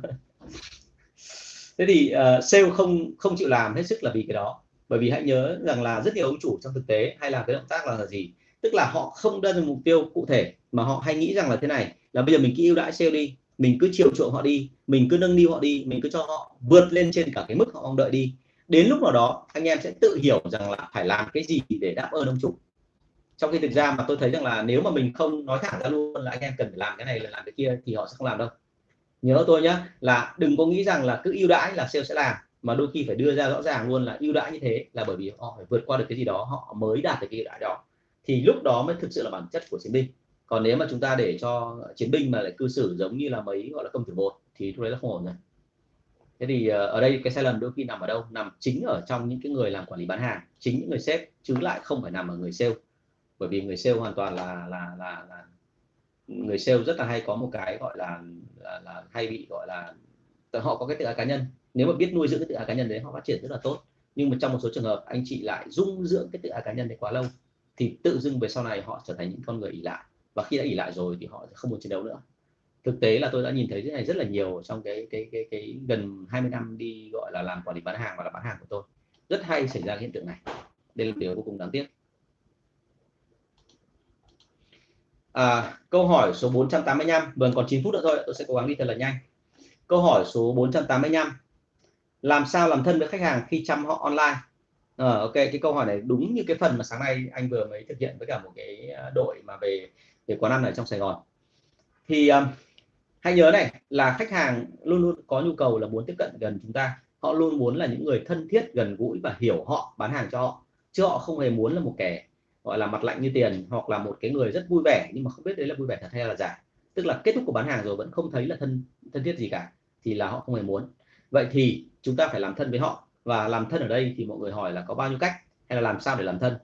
Speaker 1: Thế thì uh, sale không không chịu làm hết sức là vì cái đó. Bởi vì hãy nhớ rằng là rất nhiều ông chủ trong thực tế hay làm cái động tác là gì? Tức là họ không đưa ra mục tiêu cụ thể mà họ hay nghĩ rằng là thế này là bây giờ mình cứ ưu đãi sale đi mình cứ chiều chuộng họ đi, mình cứ nâng niu họ đi, mình cứ cho họ vượt lên trên cả cái mức họ mong đợi đi. Đến lúc nào đó, anh em sẽ tự hiểu rằng là phải làm cái gì để đáp ơn ông chủ. Trong khi thực ra mà tôi thấy rằng là nếu mà mình không nói thẳng ra luôn là anh em cần phải làm cái này là làm cái kia thì họ sẽ không làm đâu. Nhớ tôi nhé là đừng có nghĩ rằng là cứ ưu đãi là sale sẽ làm, mà đôi khi phải đưa ra rõ ràng luôn là ưu đãi như thế là bởi vì họ phải vượt qua được cái gì đó, họ mới đạt được cái ưu đãi đó. Thì lúc đó mới thực sự là bản chất của chiến binh còn nếu mà chúng ta để cho chiến binh mà lại cư xử giống như là mấy gọi là công tử một thì lúc đấy là không ổn rồi. Thế thì ờ, ở đây cái sai lầm đôi khi nằm ở đâu? Nằm chính ở trong những cái người làm quản lý bán hàng. Chính những người sếp chứ lại không phải nằm ở người sale. Bởi vì người sale hoàn toàn là là là, là người sale rất là hay có một cái gọi là là, là hay bị gọi là họ có cái tự ái cá nhân. Nếu mà biết nuôi dưỡng cái tự ái cá nhân đấy họ phát triển rất là tốt. Nhưng mà trong một số trường hợp anh chị lại dung dưỡng cái tự ái cá nhân đấy quá lâu thì tự dưng về sau này họ trở thành những con người ỉ lại và khi đã nghỉ lại rồi thì họ không muốn chiến đấu nữa. Thực tế là tôi đã nhìn thấy cái này rất là nhiều trong cái cái cái cái gần 20 năm đi gọi là làm quản lý bán hàng và là bán hàng của tôi. Rất hay xảy ra hiện tượng này. Đây là điều vô cùng đáng tiếc. À, câu hỏi số 485 vâng còn 9 phút nữa thôi tôi sẽ cố gắng đi thật là nhanh. Câu hỏi số 485 làm sao làm thân với khách hàng khi chăm họ online? À, ok cái câu hỏi này đúng như cái phần mà sáng nay anh vừa mới thực hiện với cả một cái ờ, đội mà về để quán ăn ở trong Sài Gòn. Thì um, hãy nhớ này là khách hàng luôn luôn có nhu cầu là muốn tiếp cận gần chúng ta. Họ luôn muốn là những người thân thiết gần gũi và hiểu họ bán hàng cho họ. Chứ họ không hề muốn là một kẻ gọi là mặt lạnh như tiền hoặc là một cái người rất vui vẻ nhưng mà không biết đấy là vui vẻ thật hay là giả. Tức là kết thúc của bán hàng rồi vẫn không thấy là thân thân thiết gì cả thì là họ không hề muốn. Vậy thì chúng ta phải làm thân với họ. Và làm thân ở đây thì mọi người hỏi là có bao nhiêu cách hay là làm sao để làm thân.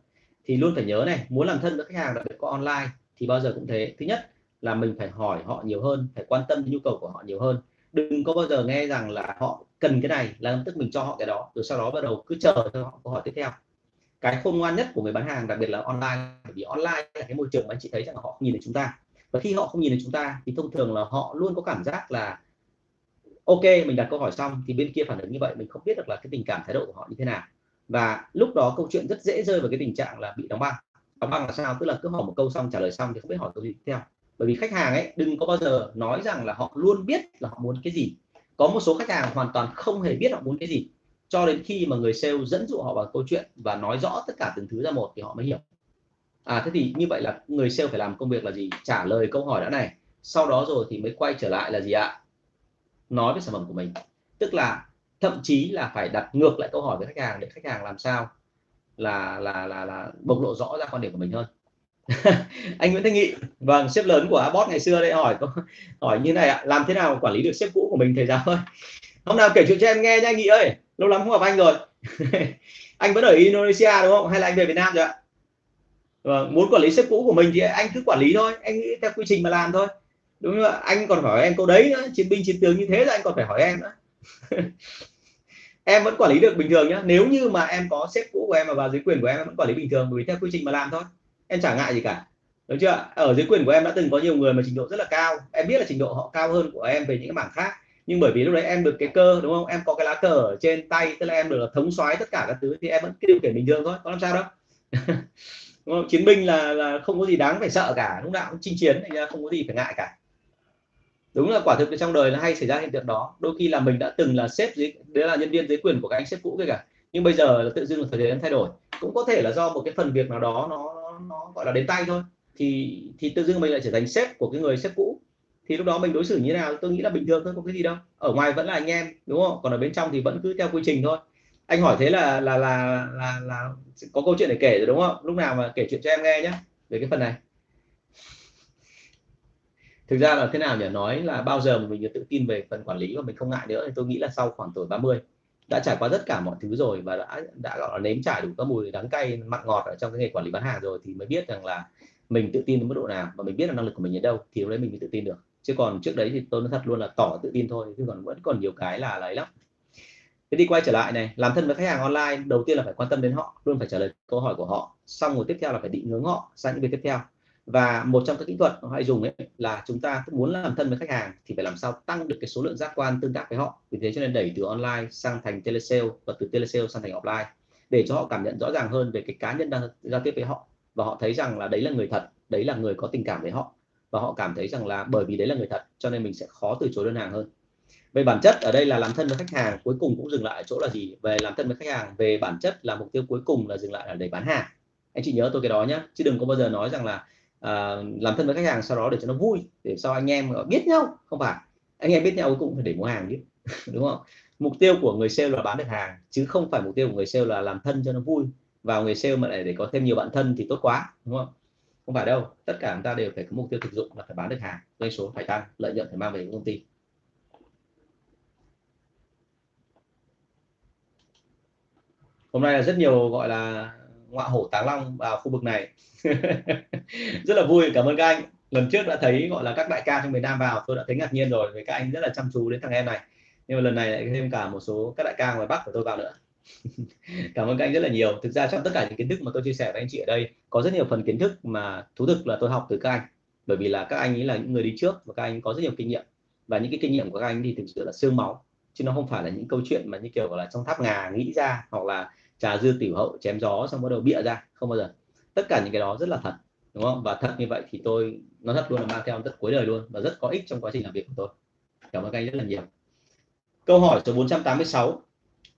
Speaker 1: Thì luôn phải nhớ này muốn làm thân với khách hàng đặc biệt qua online thì bao giờ cũng thế. Thứ nhất là mình phải hỏi họ nhiều hơn, phải quan tâm đến nhu cầu của họ nhiều hơn. Đừng có bao giờ nghe rằng là họ cần cái này là lập tức mình cho họ cái đó, rồi sau đó bắt đầu cứ chờ cho họ câu hỏi tiếp theo. Cái khôn ngoan nhất của người bán hàng, đặc biệt là online, bởi vì online là cái môi trường mà anh chị thấy rằng là họ không nhìn thấy chúng ta. Và khi họ không nhìn thấy chúng ta thì thông thường là họ luôn có cảm giác là, ok, mình đặt câu hỏi xong thì bên kia phản ứng như vậy. Mình không biết được là cái tình cảm thái độ của họ như thế nào. Và lúc đó câu chuyện rất dễ rơi vào cái tình trạng là bị đóng băng đóng băng là sao? Tức là cứ hỏi một câu xong trả lời xong thì không biết hỏi câu gì tiếp theo. Bởi vì khách hàng ấy, đừng có bao giờ nói rằng là họ luôn biết là họ muốn cái gì. Có một số khách hàng hoàn toàn không hề biết họ muốn cái gì. Cho đến khi mà người sale dẫn dụ họ vào câu chuyện và nói rõ tất cả từng thứ ra một thì họ mới hiểu. À thế thì như vậy là người sale phải làm công việc là gì? Trả lời câu hỏi đã này. Sau đó rồi thì mới quay trở lại là gì ạ? Nói về sản phẩm của mình. Tức là thậm chí là phải đặt ngược lại câu hỏi với khách hàng để khách hàng làm sao? Là là là là bộc lộ rõ ra quan điểm của mình hơn. [laughs] Anh Nguyễn Thanh Nghị vâng sếp lớn của Abot ngày xưa đây hỏi hỏi như này ạ làm thế nào quản lý được sếp cũ của mình thầy giáo ơi? Hôm nào kể chuyện cho em nghe nha anh Nghị ơi lâu lắm không gặp anh rồi. [laughs] Anh vẫn ở Indonesia đúng không? Hay là anh về Việt Nam rồi ạ? Vâng, muốn quản lý sếp cũ của mình thì anh cứ quản lý thôi anh nghĩ theo quy trình mà làm thôi. Đúng không ạ anh còn hỏi em câu đấy nữa chiến binh chiến tướng như thế là anh còn phải hỏi em nữa. [laughs] em vẫn quản lý được bình thường nhá. Nếu như mà em có sếp cũ của em mà vào dưới quyền của em, em vẫn quản lý bình thường bởi vì theo quy trình mà làm thôi. Em chẳng ngại gì cả. Đúng chưa? Ở dưới quyền của em đã từng có nhiều người mà trình độ rất là cao. Em biết là trình độ họ cao hơn của em về những cái mảng khác. Nhưng bởi vì lúc đấy em được cái cơ đúng không? Em có cái lá cờ ở trên tay tức là em được thống soái tất cả các thứ thì em vẫn điều khiển bình thường thôi. Có làm sao đâu. [laughs] Đúng không? chiến binh là là không có gì đáng phải sợ cả. Lúc nào cũng chinh chiến thành ra không có gì phải ngại cả đúng là quả thực trong đời là hay xảy ra hiện tượng đó. Đôi khi là mình đã từng là sếp dưới đấy là nhân viên dưới quyền của các anh sếp cũ kia cả. Nhưng bây giờ là tự dưng là thời gian thay đổi. Cũng có thể là do một cái phần việc nào đó nó nó gọi là đến tay thôi. Thì thì tự dưng mình lại trở thành sếp của cái người sếp cũ. Thì lúc đó mình đối xử như thế nào? Tôi nghĩ là bình thường thôi có cái gì đâu. Ở ngoài vẫn là anh em đúng không? Còn ở bên trong thì vẫn cứ theo quy trình thôi. Anh hỏi thế là là là là, là có câu chuyện để kể rồi đúng không? Lúc nào mà kể chuyện cho em nghe nhé về cái phần này thực ra là thế nào nhỉ? Nói là bao giờ mình tự tin về phần quản lý và mình không ngại nữa thì tôi nghĩ là sau khoảng tuổi 30 đã trải qua tất cả mọi thứ rồi và đã đã, gọi là, nếm trải đủ các mùi đắng cay, mặn ngọt ở trong cái nghề quản lý bán hàng rồi thì mới biết rằng là mình tự tin đến mức độ nào và mình biết là năng lực của mình đến đâu thì lúc đấy mình mới tự tin được. Chứ còn trước đấy thì tôi nói thật luôn là tỏ tự tin thôi, chứ còn vẫn còn nhiều cái là lấy lắm. Thế đi quay trở lại này, làm thân với khách hàng online, đầu tiên là phải quan tâm đến họ, luôn phải trả lời câu hỏi của họ, xong rồi tiếp theo là phải định hướng họ sang những việc tiếp theo và một trong các kỹ thuật họ hay dùng ấy là chúng ta muốn làm thân với khách hàng thì phải làm sao tăng được cái số lượng giác quan tương tác với họ. Vì thế cho nên đẩy từ online sang thành telesale và từ telesale sang thành offline để cho họ cảm nhận rõ ràng hơn về cái cá nhân đang giao tiếp với họ. Và họ thấy rằng là đấy là người thật, đấy là người có tình cảm với họ. Và họ cảm thấy rằng là bởi vì đấy là người thật cho nên mình sẽ khó từ chối đơn hàng hơn. Về bản chất, ở đây là làm thân với khách hàng, cuối cùng cũng dừng lại ở chỗ là gì? Về làm thân với khách hàng, về bản chất là mục tiêu cuối cùng là dừng lại là để bán hàng. Anh chị nhớ tôi cái đó nhé chứ đừng có bao giờ nói rằng là uh, làm thân với khách hàng sau đó để cho nó vui để sau anh em biết nhau không phải. Anh em biết nhau cũng phải để mua hàng chứ [laughs] đúng không? Mục tiêu của người sale là bán được hàng chứ không phải mục tiêu của người sale là làm thân cho nó vui. Vào người sale mà lại để có thêm nhiều bạn thân thì tốt quá đúng không? Không phải đâu tất cả chúng ta đều phải có mục tiêu thực dụng là phải bán được hàng doanh số phải tăng lợi nhuận phải mang về công ty. Hôm nay là rất nhiều gọi là ngọa hổ táng long vào khu vực này. [laughs] Rất là vui, cảm ơn các anh. Lần trước đã thấy, gọi là, các đại ca trong miền Nam vào, tôi đã thấy ngạc nhiên rồi, vì các anh rất là chăm chú đến thằng em này. Nhưng mà lần này lại thêm cả một số các đại ca ngoài Bắc của tôi vào nữa. [laughs] Cảm ơn các anh rất là nhiều. Thực ra trong tất cả những kiến thức mà tôi chia sẻ với anh chị ở đây, có rất nhiều phần kiến thức mà thú thực là tôi học từ các anh. Bởi vì là các anh ấy là những người đi trước và các anh có rất nhiều kinh nghiệm. Và những cái kinh nghiệm của các anh thì thực sự là xương máu. Chứ nó không phải là những câu chuyện mà như kiểu là trong tháp ngà nghĩ ra, hoặc là trà dư tiểu hậu chém gió xong bắt đầu bịa ra không bao giờ. Tất cả những cái đó rất là thật đúng không? Và thật như vậy thì tôi nó thật luôn là mang theo rất cuối đời luôn và rất có ích trong quá trình làm việc của tôi. Cảm ơn các anh rất là nhiều. Câu hỏi số 486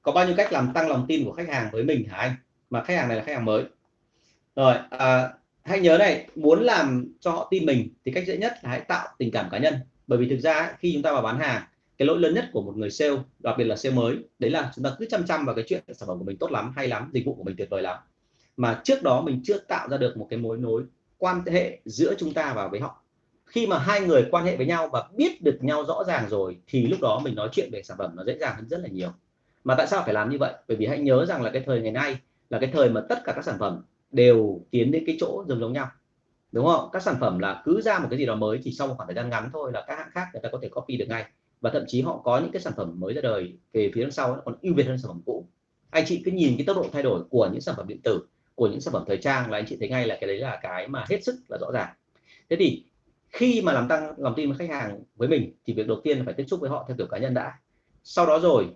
Speaker 1: có bao nhiêu cách làm tăng lòng tin của khách hàng với mình hả anh? Mà khách hàng này là khách hàng mới. Rồi à, hãy nhớ này muốn làm cho họ tin mình thì cách dễ nhất là hãy tạo tình cảm cá nhân. Bởi vì thực ra khi chúng ta vào bán hàng cái lỗi lớn nhất của một người sale, đặc biệt là sale mới, đấy là chúng ta cứ chăm chăm vào cái chuyện sản phẩm của mình tốt lắm, hay lắm, dịch vụ của mình tuyệt vời lắm. Mà trước đó mình chưa tạo ra được một cái mối nối quan hệ giữa chúng ta và với họ. Khi mà hai người quan hệ với nhau và biết được nhau rõ ràng rồi, thì lúc đó mình nói chuyện về sản phẩm nó dễ dàng hơn rất là nhiều. Mà tại sao phải làm như vậy? Bởi vì hãy nhớ rằng là cái thời ngày nay là cái thời mà tất cả các sản phẩm đều tiến đến cái chỗ giống giống nhau. Đúng không? Các sản phẩm là cứ ra một cái gì đó mới chỉ sau một khoảng thời gian ngắn thôi là các hãng khác người ta có thể copy được ngay và thậm chí họ có những cái sản phẩm mới ra đời về phía đằng sau nó còn ưu việt hơn sản phẩm cũ. Anh chị cứ nhìn cái tốc độ thay đổi của những sản phẩm điện tử, của những sản phẩm thời trang là anh chị thấy ngay là cái đấy là cái mà hết sức là rõ ràng. Thế thì khi mà làm tăng lòng tin với khách hàng với mình thì việc đầu tiên là phải tiếp xúc với họ theo kiểu cá nhân đã. Sau đó rồi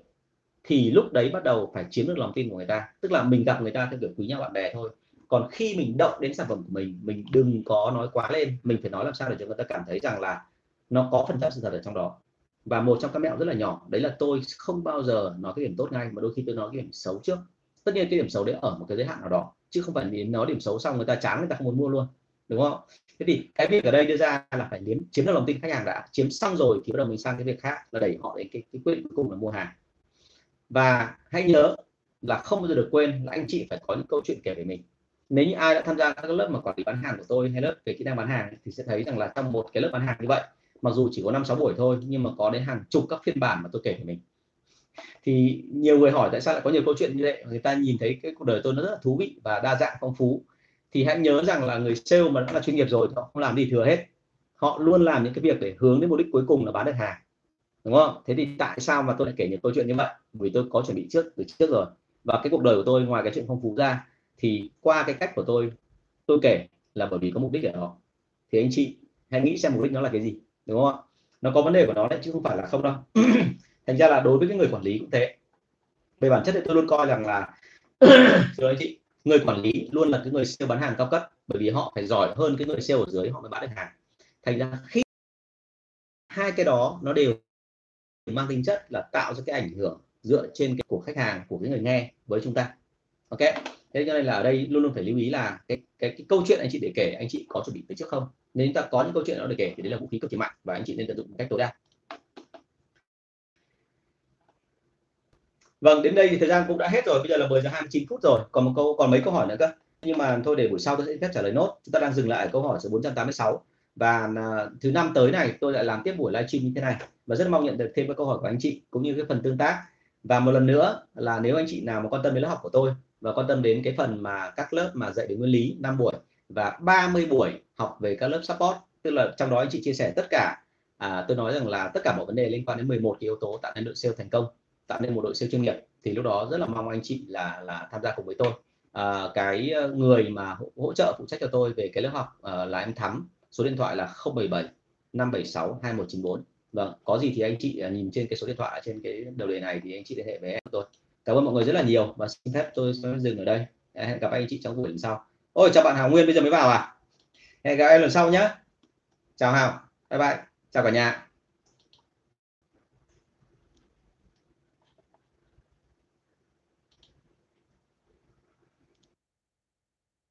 Speaker 1: thì lúc đấy bắt đầu phải chiếm được lòng tin của người ta, tức là mình gặp người ta theo kiểu quý nhau bạn bè thôi. Còn khi mình động đến sản phẩm của mình mình đừng có nói quá lên, mình phải nói làm sao để cho người ta cảm thấy rằng là nó có phần trăm sự thật ở trong đó và một trong các mẹo rất là nhỏ đấy là tôi không bao giờ nói cái điểm tốt ngay mà đôi khi tôi nói cái điểm xấu trước. Tất nhiên cái điểm xấu đấy ở một cái giới hạn nào đó chứ không phải đến nói điểm xấu xong người ta chán người ta không muốn mua luôn đúng không? Thế thì cái việc ở đây đưa ra là phải chiếm chiếm được lòng tin khách hàng đã. Chiếm xong rồi thì bắt đầu mình sang cái việc khác là đẩy họ đến cái, cái quyết định cuối cùng là mua hàng. Và hãy nhớ là không bao giờ được quên là anh chị phải có những câu chuyện kể về mình. Nếu như ai đã tham gia các lớp mà quản lý bán hàng của tôi hay lớp về kỹ năng bán hàng thì sẽ thấy rằng là trong một cái lớp bán hàng như vậy mặc dù chỉ có năm, sáu buổi thôi, nhưng mà có đến hàng chục các phiên bản mà tôi kể của mình. Thì nhiều người hỏi tại sao lại có nhiều câu chuyện như vậy? Người ta nhìn thấy cái cuộc đời tôi nó rất là thú vị và đa dạng phong phú. Thì hãy nhớ rằng là người sale mà đã là chuyên nghiệp rồi thì họ không làm gì thừa hết. Họ luôn làm những cái việc để hướng đến mục đích cuối cùng là bán được hàng. Đúng không? Thế thì tại sao mà tôi lại kể những câu chuyện như vậy? Vì tôi có chuẩn bị trước, từ trước rồi. Và cái cuộc đời của tôi ngoài cái chuyện phong phú ra, thì qua cái cách của tôi tôi kể là bởi vì có mục đích ở đó. Thì anh chị hãy nghĩ xem mục đích nó là cái gì đúng không ạ? Nó có vấn đề của nó đấy chứ không phải là không đâu. [clears throat] Thành ra là đối với cái người quản lý cũng thế. Về bản chất thì tôi luôn coi rằng là [clears throat] thưa anh chị người quản lý luôn là cái người sale bán hàng cao cấp bởi vì họ phải giỏi hơn cái người sale ở dưới họ mới bán được hàng. Thành ra khi hai cái đó nó đều mang tính chất là tạo ra cái ảnh hưởng dựa trên cái của khách hàng của cái người nghe với chúng ta. Ok? Thế cho nên là ở đây luôn luôn phải lưu ý là cái cái, cái câu chuyện anh chị để kể anh chị có chuẩn bị từ trước không? Nếu chúng ta có những câu chuyện đó để kể thì đấy là vũ khí cực kỳ mạnh và anh chị nên tận dụng một cách tối đa. Vâng đến đây thì thời gian cũng đã hết rồi. Bây giờ là 10 giờ 29 phút rồi. Còn một câu, còn mấy câu hỏi nữa cơ? Nhưng mà thôi, để buổi sau tôi sẽ phép trả lời nốt. Chúng ta đang dừng lại ở câu hỏi số 486 và à, thứ năm tới này tôi lại làm tiếp buổi livestream như thế này. Và rất mong nhận được thêm các câu hỏi của anh chị cũng như cái phần tương tác. Và một lần nữa là nếu anh chị nào mà quan tâm đến lớp học của tôi và quan tâm đến cái phần mà các lớp mà dạy về nguyên lý 5 buổi và 30 buổi học về các lớp support. Tức là trong đó anh chị chia sẻ tất cả à, tôi nói rằng là tất cả mọi vấn đề liên quan đến 11 cái yếu tố tạo nên đội sale thành công tạo nên một đội sale chuyên nghiệp thì lúc đó rất là mong anh chị là là tham gia cùng với tôi. À, cái ờ, người mà hỗ, hỗ trợ phụ trách cho tôi về cái lớp học à, là em Thắm số điện thoại là 077 576 2194 vâng có gì thì anh chị à, nhìn trên cái số điện thoại trên cái đầu đề này thì anh chị liên hệ với em tôi. Cảm ơn mọi người rất là nhiều và xin phép tôi sẽ dừng ở đây. Hẹn gặp anh chị trong buổi sau. Ôi chào bạn Hảo Nguyên bây giờ mới vào à? hẹn gặp em lần sau nhé chào hào. Bye bye. Chào cả nhà.